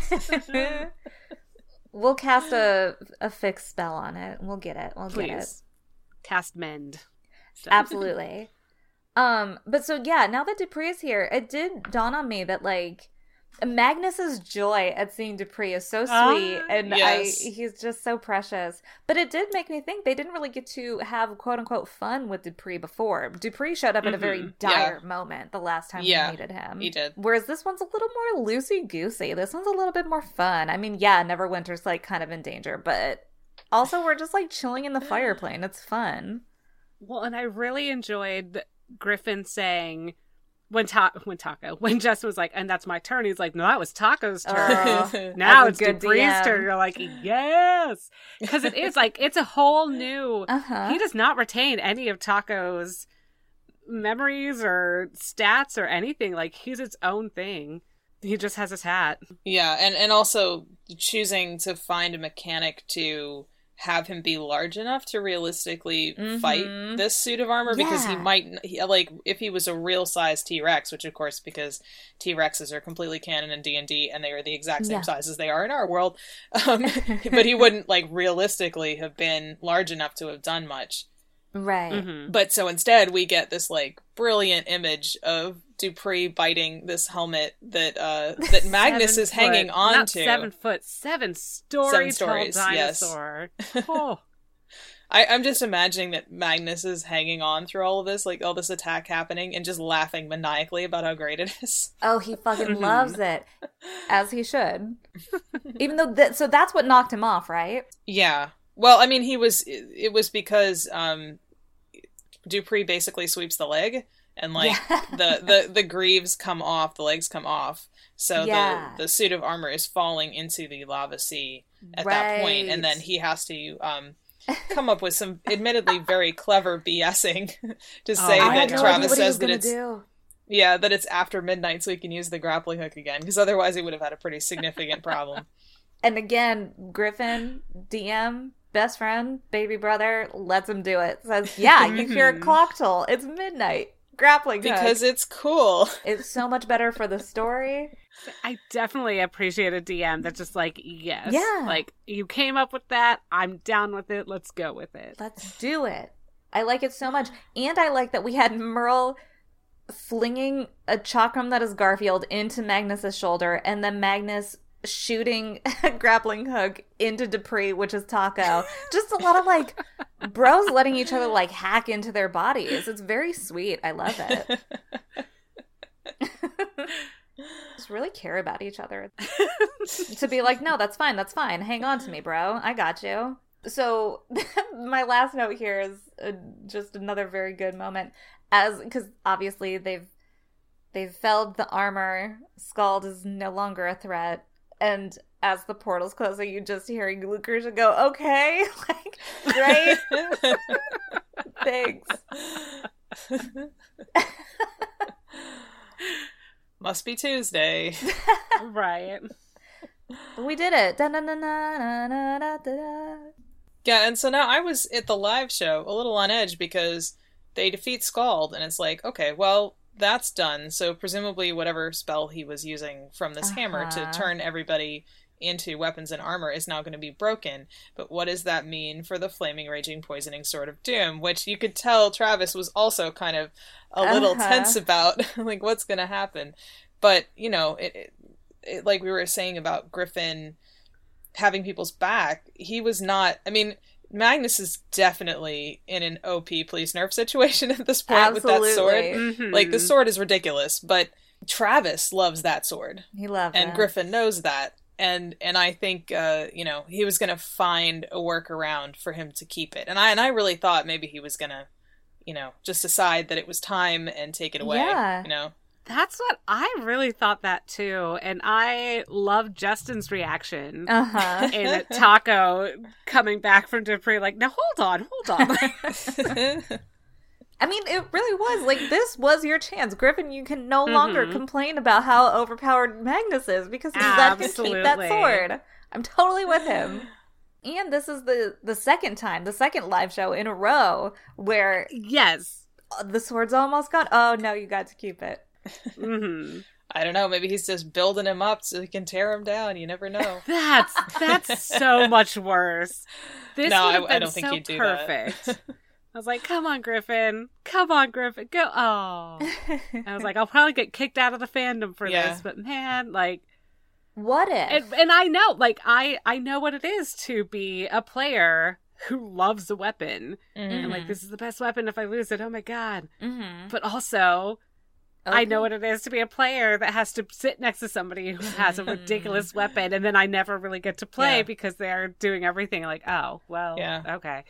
We'll cast a a fixed spell on it. We'll get it. We'll get it. Cast mend. So- Absolutely. um, but so yeah, now that Dupree is here, it did dawn on me that like Magnus's joy at seeing Dupree is so sweet, Ah, and yes. I he's just so precious. But it did make me think they didn't really get to have quote unquote fun with Dupree before. Dupree showed up at a very Mhm. dire moment the last time Yeah, we needed him. he did. Whereas this one's a little more loosey goosey. This one's a little bit more fun. I mean, yeah, Neverwinter's like kind of in danger, but also we're just like chilling in the fire plane. It's fun. Well, and I really enjoyed Griffin saying when ta- when Taako when Jess was like, and that's my turn. He's like, no, that was Taako's turn. Oh, now it's a Dupree's turn. You're like, yes, because it is like it's a whole new. Uh-huh. He does not retain any of Taako's memories or stats or anything. Like he's its own thing. He just has his hat. Yeah, and and also choosing to find a mechanic to have him be large enough to realistically Mhm. fight this suit of armor because he might he, like if he was a real size T-Rex, which of course because T-Rexes are completely canon in D&D and they are the exact same Yeah. size as they are in our world. Um, but he wouldn't like realistically have been large enough to have done much. Right. Mhm. But so instead, we get this like brilliant image of Dupree biting this helmet that uh that Magnus is hanging foot- on not to. Seven foot, seven story Seven stories, tall yes. dinosaur. Oh, I, I'm just imagining that Magnus is hanging on through all of this, like all this attack happening, and just laughing maniacally about how great it is. Oh, he fucking loves it, as he should. Even though, that, so that's what knocked him off, right? Yeah. Well, I mean, he was. It, it was because um, Dupree basically sweeps the leg, and like Yeah. the, the the greaves come off, the legs come off, so Yeah. the the suit of armor is falling into the lava sea at that point, and then he has to um come up with some admittedly very clever BSing to say Oh, I my had that no God. idea Travis what he was says that it's do. yeah that it's after midnight, so he can use the grappling hook again, because otherwise he would have had a pretty significant problem. And again, Griffin, DM, best friend, baby brother, lets him do it. Says, "Yeah, you hear a Mhm. clock toll. It's midnight. Grappling hook. because it's cool. it's so much better for the story." I definitely appreciate a DM that's just like, yes, Yeah. like you came up with that. I'm down with it. Let's go with it. Let's do it. I like it so much. And I like that we had Merle flinging a chakram that is Garfield into Magnus's shoulder and then Magnus shooting a grappling hook into Dupree, which is Taako. Just a lot of like bros letting each other like hack into their bodies. It's very sweet. I love it. Just really care about each other. to be like, no, that's fine, that's fine. Hang on to me, bro. I got you. So my last note here is uh, just another very good moment, as because obviously they've they've felled the armor. Scald is no longer a threat, and as the portal's closing, you just hearing Lucretia go, "Okay, like great, thanks." Must be Tuesday. right. We did it. Yeah, and so now I was at the live show a little on edge because they defeat Scald, and it's like, okay, well, that's done. So presumably, whatever spell he was using from this hammer to Uh-huh. turn everybody into weapons and armor is now going to be broken. But what does that mean for the flaming, raging, poisoning sword of doom? Which you could tell Travis was also kind of a little Uh-huh. tense about, like what's going to happen. But you know, it, it, it, like we were saying about Griffin having people's back, he was not. I mean. Magnus is definitely in an OP police nerf situation at this point with that sword. Absolutely. Mhm. Like the sword is ridiculous, but Travis loves that sword, He loved and it. Griffin knows that. And and I think uh, you know he was gonna find a workaround for him to keep it. And I and I really thought maybe he was gonna, you know, just decide that it was time and take it away. Yeah. You know. That's what I really thought that too. And I love Justin's reaction Uh huh. in Taako coming back from Dupree, like, now hold on, hold on. I mean, it really was like this was your chance, Griffin. You can no longer Mhm. complain about how overpowered Magnus is because he's let him keep that sword. I'm totally with him. And this is the the second time, the second live show in a row where yes. the sword's almost gone. Oh no, you got to keep it. Hmm I don't know. Maybe he's just building him up so he can tear him down. You never know. That's that's so much worse. This No, I- have I don't think so he'd do that. perfect. I was like, "Come on, Griffin! Come on, Griffin! Go!" Oh, I was like, "I'll probably get kicked out of the fandom for Yeah. this," but man, like, what if? and, and I know, like, I I know what it is to be a player who loves a weapon, Mhm. and like, this is the best weapon. If I lose it, oh my god! mm-hmm. But also, I know what it is to be a player that has to sit next to somebody who has a ridiculous weapon, and then I never really get to play Yeah. because they're doing everything like, oh, well, Yeah. okay.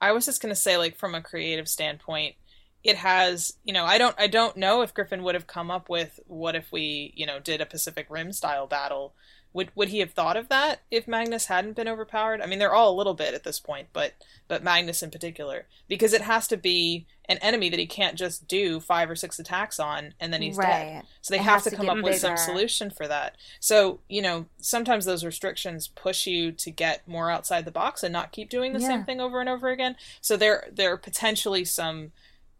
I was just gonna say, like from a creative standpoint, it has you know I don't I don't know if Griffin would have come up with what if we you know did a Pacific Rim style battle. Would would he have thought of that if Magnus hadn't been overpowered? I mean, they're all a little bit at this point, but but Magnus in particular, because it has to be an enemy that he can't just do five or six attacks on and then he's dead. So they It have to to come up with some solution for that. So, you know, sometimes those restrictions push you to get more outside the box and not keep doing the Yeah. same thing over and over again. So there there are potentially some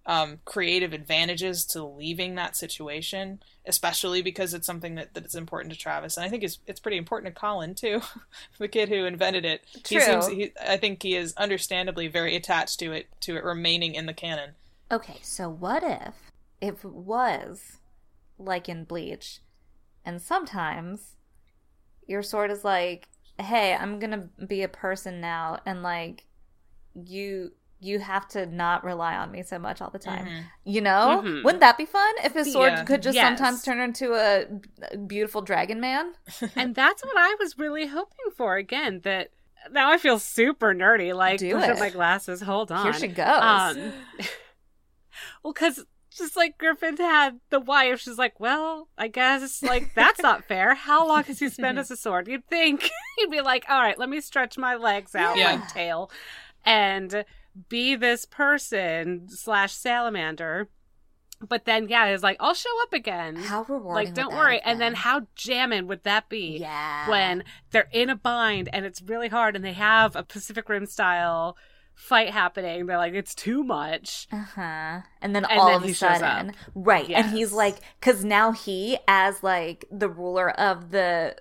um, creative advantages to leaving that situation, especially because it's something that, that is important to Travis. And I think it's it's pretty important to Colin too, the kid who invented it. He True. seems he, I think he is understandably very attached to it to it remaining in the canon. Okay, so what if if it was like in Bleach, and sometimes your sword is like, "Hey, I'm gonna be a person now," and like you you have to not rely on me so much all the time. Mhm. You know, Mhm. wouldn't that be fun if his sword Yeah. could just Yes. sometimes turn into a beautiful dragon man? and that's what I was really hoping for. Again, that now I feel super nerdy. Like, Do it. my glasses. Hold on. Here she goes. Um, well, because just like Griffin had the wife, she's like, well, I guess like that's not fair. How long has he spent as a sword? You'd think he'd be like, all right, let me stretch my legs out, Yeah. my tail, and be this person slash salamander. But then, yeah, it's like, I'll show up again. how rewarding! like, don't worry. And then how jamming would that be? yeah, when they're in a bind and it's really hard and they have a Pacific Rim style fight happening. They're like, it's too much. Uh huh. And then And all then of a sudden, right? And he's like, because now he, as like the ruler of the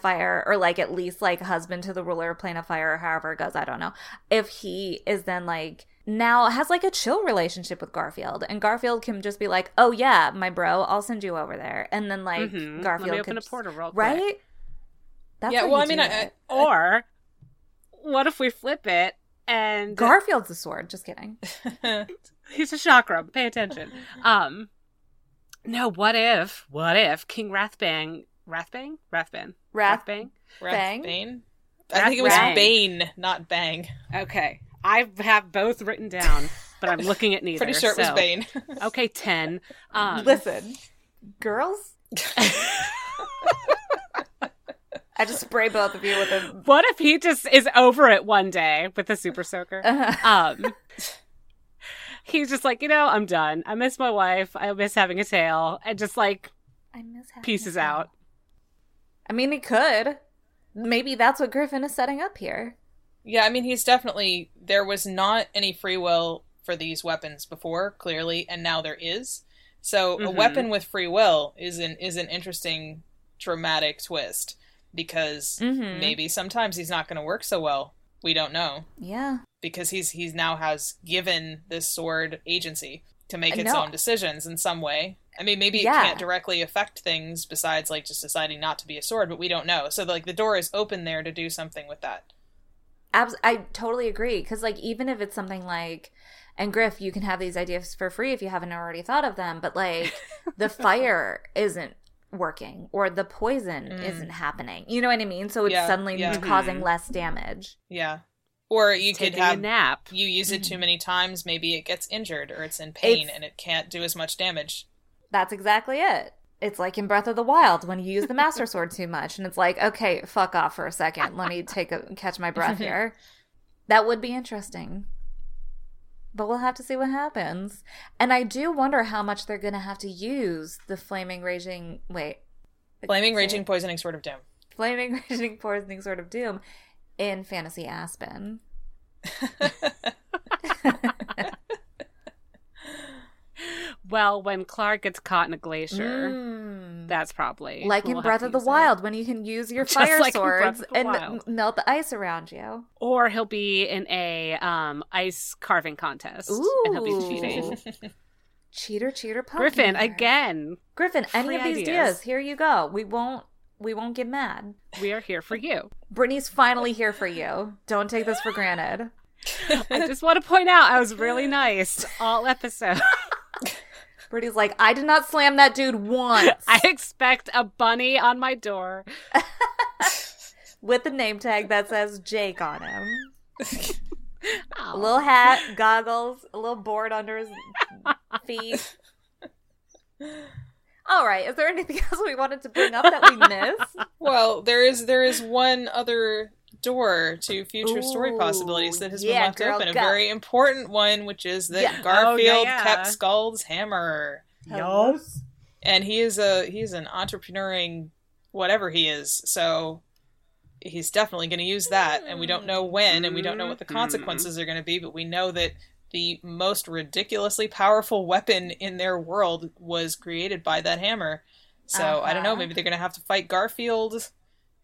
fire, or like at least like husband to the ruler of plane of fire, or however it goes, I don't know. If he is then like now has like a chill relationship with Garfield, and Garfield can just be like, "Oh yeah, my bro, I'll send you over there," and then like Mhm. Garfield Let me could open a portal real quick. right? That's yeah, well, I mean, I. I, Or what if we flip it and Garfield's a sword. Just kidding. he's a chakra. Pay attention. Um, no. What if? What if King Rathbang? Rathbang? Rathbang? Wrath. Rathbang? Bang? Bane? I think it was Rathbang. Bane, not Bang. Okay, I have both written down, but I'm looking at neither. Pretty sure it was so- Bane. Okay, ten. Um, Listen, girls. I just spray both of you with a. What if he just is over it one day with the super soaker? Uh, Um, he's just like, you know, I'm done. I miss my wife. I miss having a tail, and just like I miss having pieces a tail. out. I mean, he could. Maybe that's what Griffin is setting up here. Yeah, I mean, he's definitely. There was not any free will for these weapons before, clearly, and now there is. So a Mhm. weapon with free will is an is an interesting dramatic twist because Mhm. maybe sometimes he's not going to work so well. We don't know Yeah. because he's he's now has given this sword agency to make its own decisions in some way. I mean, maybe it can't directly affect things besides like just deciding not to be a sword, but we don't know. So like the door is open there to do something with that. Abs- I totally agree. Because, like, even if it's something like, and Griff, you can have these ideas for free if you haven't already thought of them, but like, the fire isn't working or the poison Mm. isn't happening. You know what I mean? So it's Yeah, suddenly yeah. causing Mhm. less damage. Yeah. Or you could Taking have a nap. you use it Mm-hmm. too many times, maybe it gets injured or it's in pain It's- and it can't do as much damage. That's exactly it. It's like in Breath of the Wild when you use the Master Sword too much, and it's like, okay, fuck off for a second. Let me take a catch my breath here. That would be interesting, but we'll have to see what happens. And I do wonder how much they're going to have to use the flaming raging. Wait, Flaming raging poisoning sword of doom. flaming raging poisoning sort of doom in Fantasy Aspen. Well, when Clark gets caught in a glacier, Mm. that's probably like we'll in Breath of the use it. Wild, when you can use your Just fire like swords and Wild. melt the ice around you. Or he'll be in a um, ice carving contest, and he'll be cheating. Cheater, cheater, pumpkin. Griffin here. again. Griffin, any Free of these ideas. ideas, here you go. We won't, we won't get mad. We are here for you. Brittany's finally here for you. Don't take this for granted. I just want to point out I was really nice all episode. Brittany's like, I did not slam that dude once I expect a bunny on my door. with the name tag that says Jake on him. Aw. A little hat, goggles, a little board under his feet. All right. Is there anything else we wanted to bring up that we missed? well, there is there is one other door to future story possibilities that has been yeah, left girl, open. A very important one, which is that Yeah. Garfield Oh, yeah. kept Scald's hammer. Yes. and he is a he's an entrepreneuring whatever he is so he's definitely going to use that and we don't know when and we don't know what the Mhm. consequences are going to be but we know that the most ridiculously powerful weapon in their world was created by that hammer so i don't know Uh-huh. maybe they're going to have to fight garfield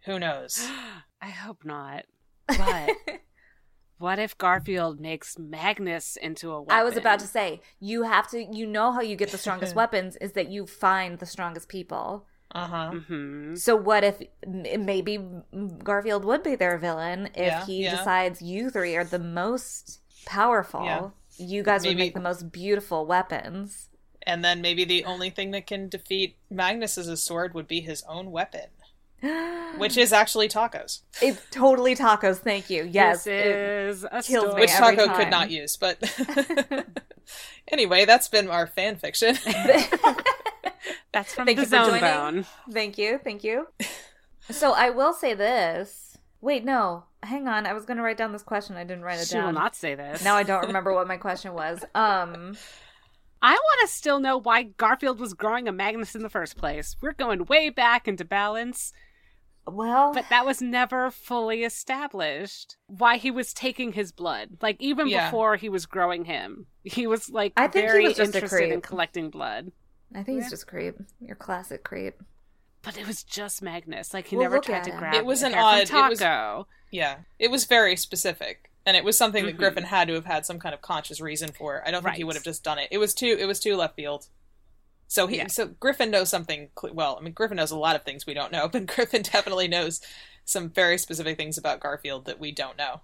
who knows I hope not. But what if Garfield makes Magnus into a weapon? I was about to say, you have to, you know how you get the strongest weapons is that you find the strongest people. uh-huh hmm So what if m- maybe Garfield would be their villain if Yeah, he yeah. decides you three are the most powerful? Yeah. You guys would make the most beautiful weapons. and then maybe the only thing that can defeat magnus as a sword would be his own weapon which is actually Taako's it's totally Taako's. Thank you. Yes. this it- is a kills me story. which Taco time. could not use. But anyway, that's been our fan fiction. That's from Thank the you for Zone joining. Bone. Thank you. Thank you. So I will say this. Wait, no. Hang on. I was going to write down this question. I didn't write it She down. will not say this. Now I don't remember what my question was. Um, I want to still know why Garfield was growing a Magnus in the first place. We're going way back into balance, well, but that was never fully established. Why he was taking his blood, like even Yeah. before he was growing him, he was like I think he very was just a interested in collecting blood. I think Yeah. he's just creep. Your classic creep. But it was just Magnus. Like he Well, never tried to him. grab. It was the an odd- from it was- yeah, it was very specific, and it was something that Mhm. Griffin had to have had some kind of conscious reason for. I don't think he would have just done it. It was too. It was too left field. So he. Yeah. So Griffin knows something. Well, I mean, Griffin knows a lot of things we don't know, but Griffin definitely knows some very specific things about Garfield that we don't know.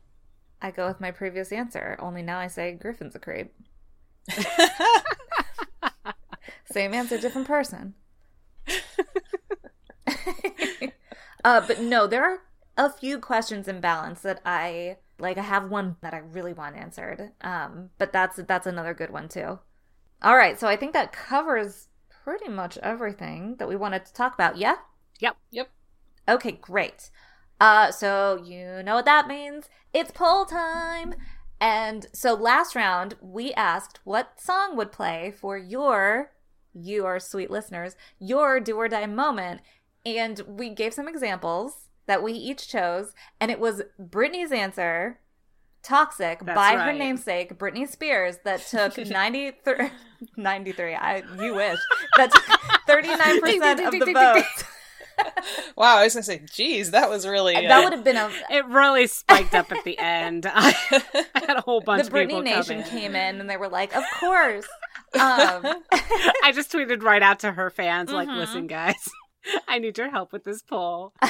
I go with my previous answer. Only now I say Griffin's a creep. Same answer, different person. uh, but no, there are a few questions in balance that I like. I have one that I really want answered. Um, but that's that's another good one too. All right, so I think that covers pretty much everything that we wanted to talk about. Yeah. Yep. Yep. Okay, great. Uh, so you know what that means? It's poll time. And so last round we asked what song would play for your, you our sweet listeners, your do or die moment, and we gave some examples that we each chose, and it was Brittany's answer. Toxic That's by her namesake, Britney Spears, that took 93, 93 I, you wish, that took 39% of the votes. wow, I was gonna say, geez, that was really that uh, would have been a. It really spiked up at the end. I, I had a whole bunch The of people Britney Nation in. came in and they were like, "Of course." Um, I just tweeted right out to her fans, like, Mhm. "Listen, guys, I need your help with this poll."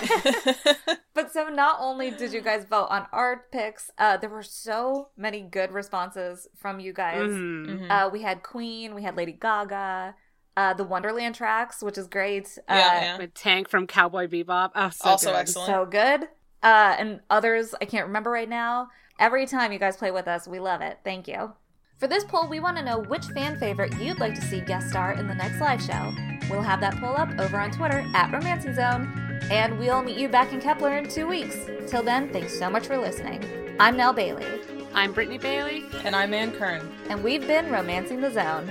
But so not only did you guys vote on art picks, uh, there were so many good responses from you guys. Mhm. Mhm. Uh, we had Queen, we had Lady Gaga, uh, the Wonderland tracks, which is great. Uh, Yeah, yeah. With Tank from Cowboy Bebop. Oh, so Also good. excellent. So good. Uh, and others I can't remember right now. Every time you guys play with us, we love it. Thank you. For this poll, we want to know which fan favorite you'd like to see guest star in the next live show. We'll have that poll up over on Twitter at Romancing Zone, and we'll meet you back in Kepler in two weeks. Till then, thanks so much for listening. I'm Nell Bailey, I'm Brittany Bailey. and I'm Ann Kern. and we've been Romancing the Zone.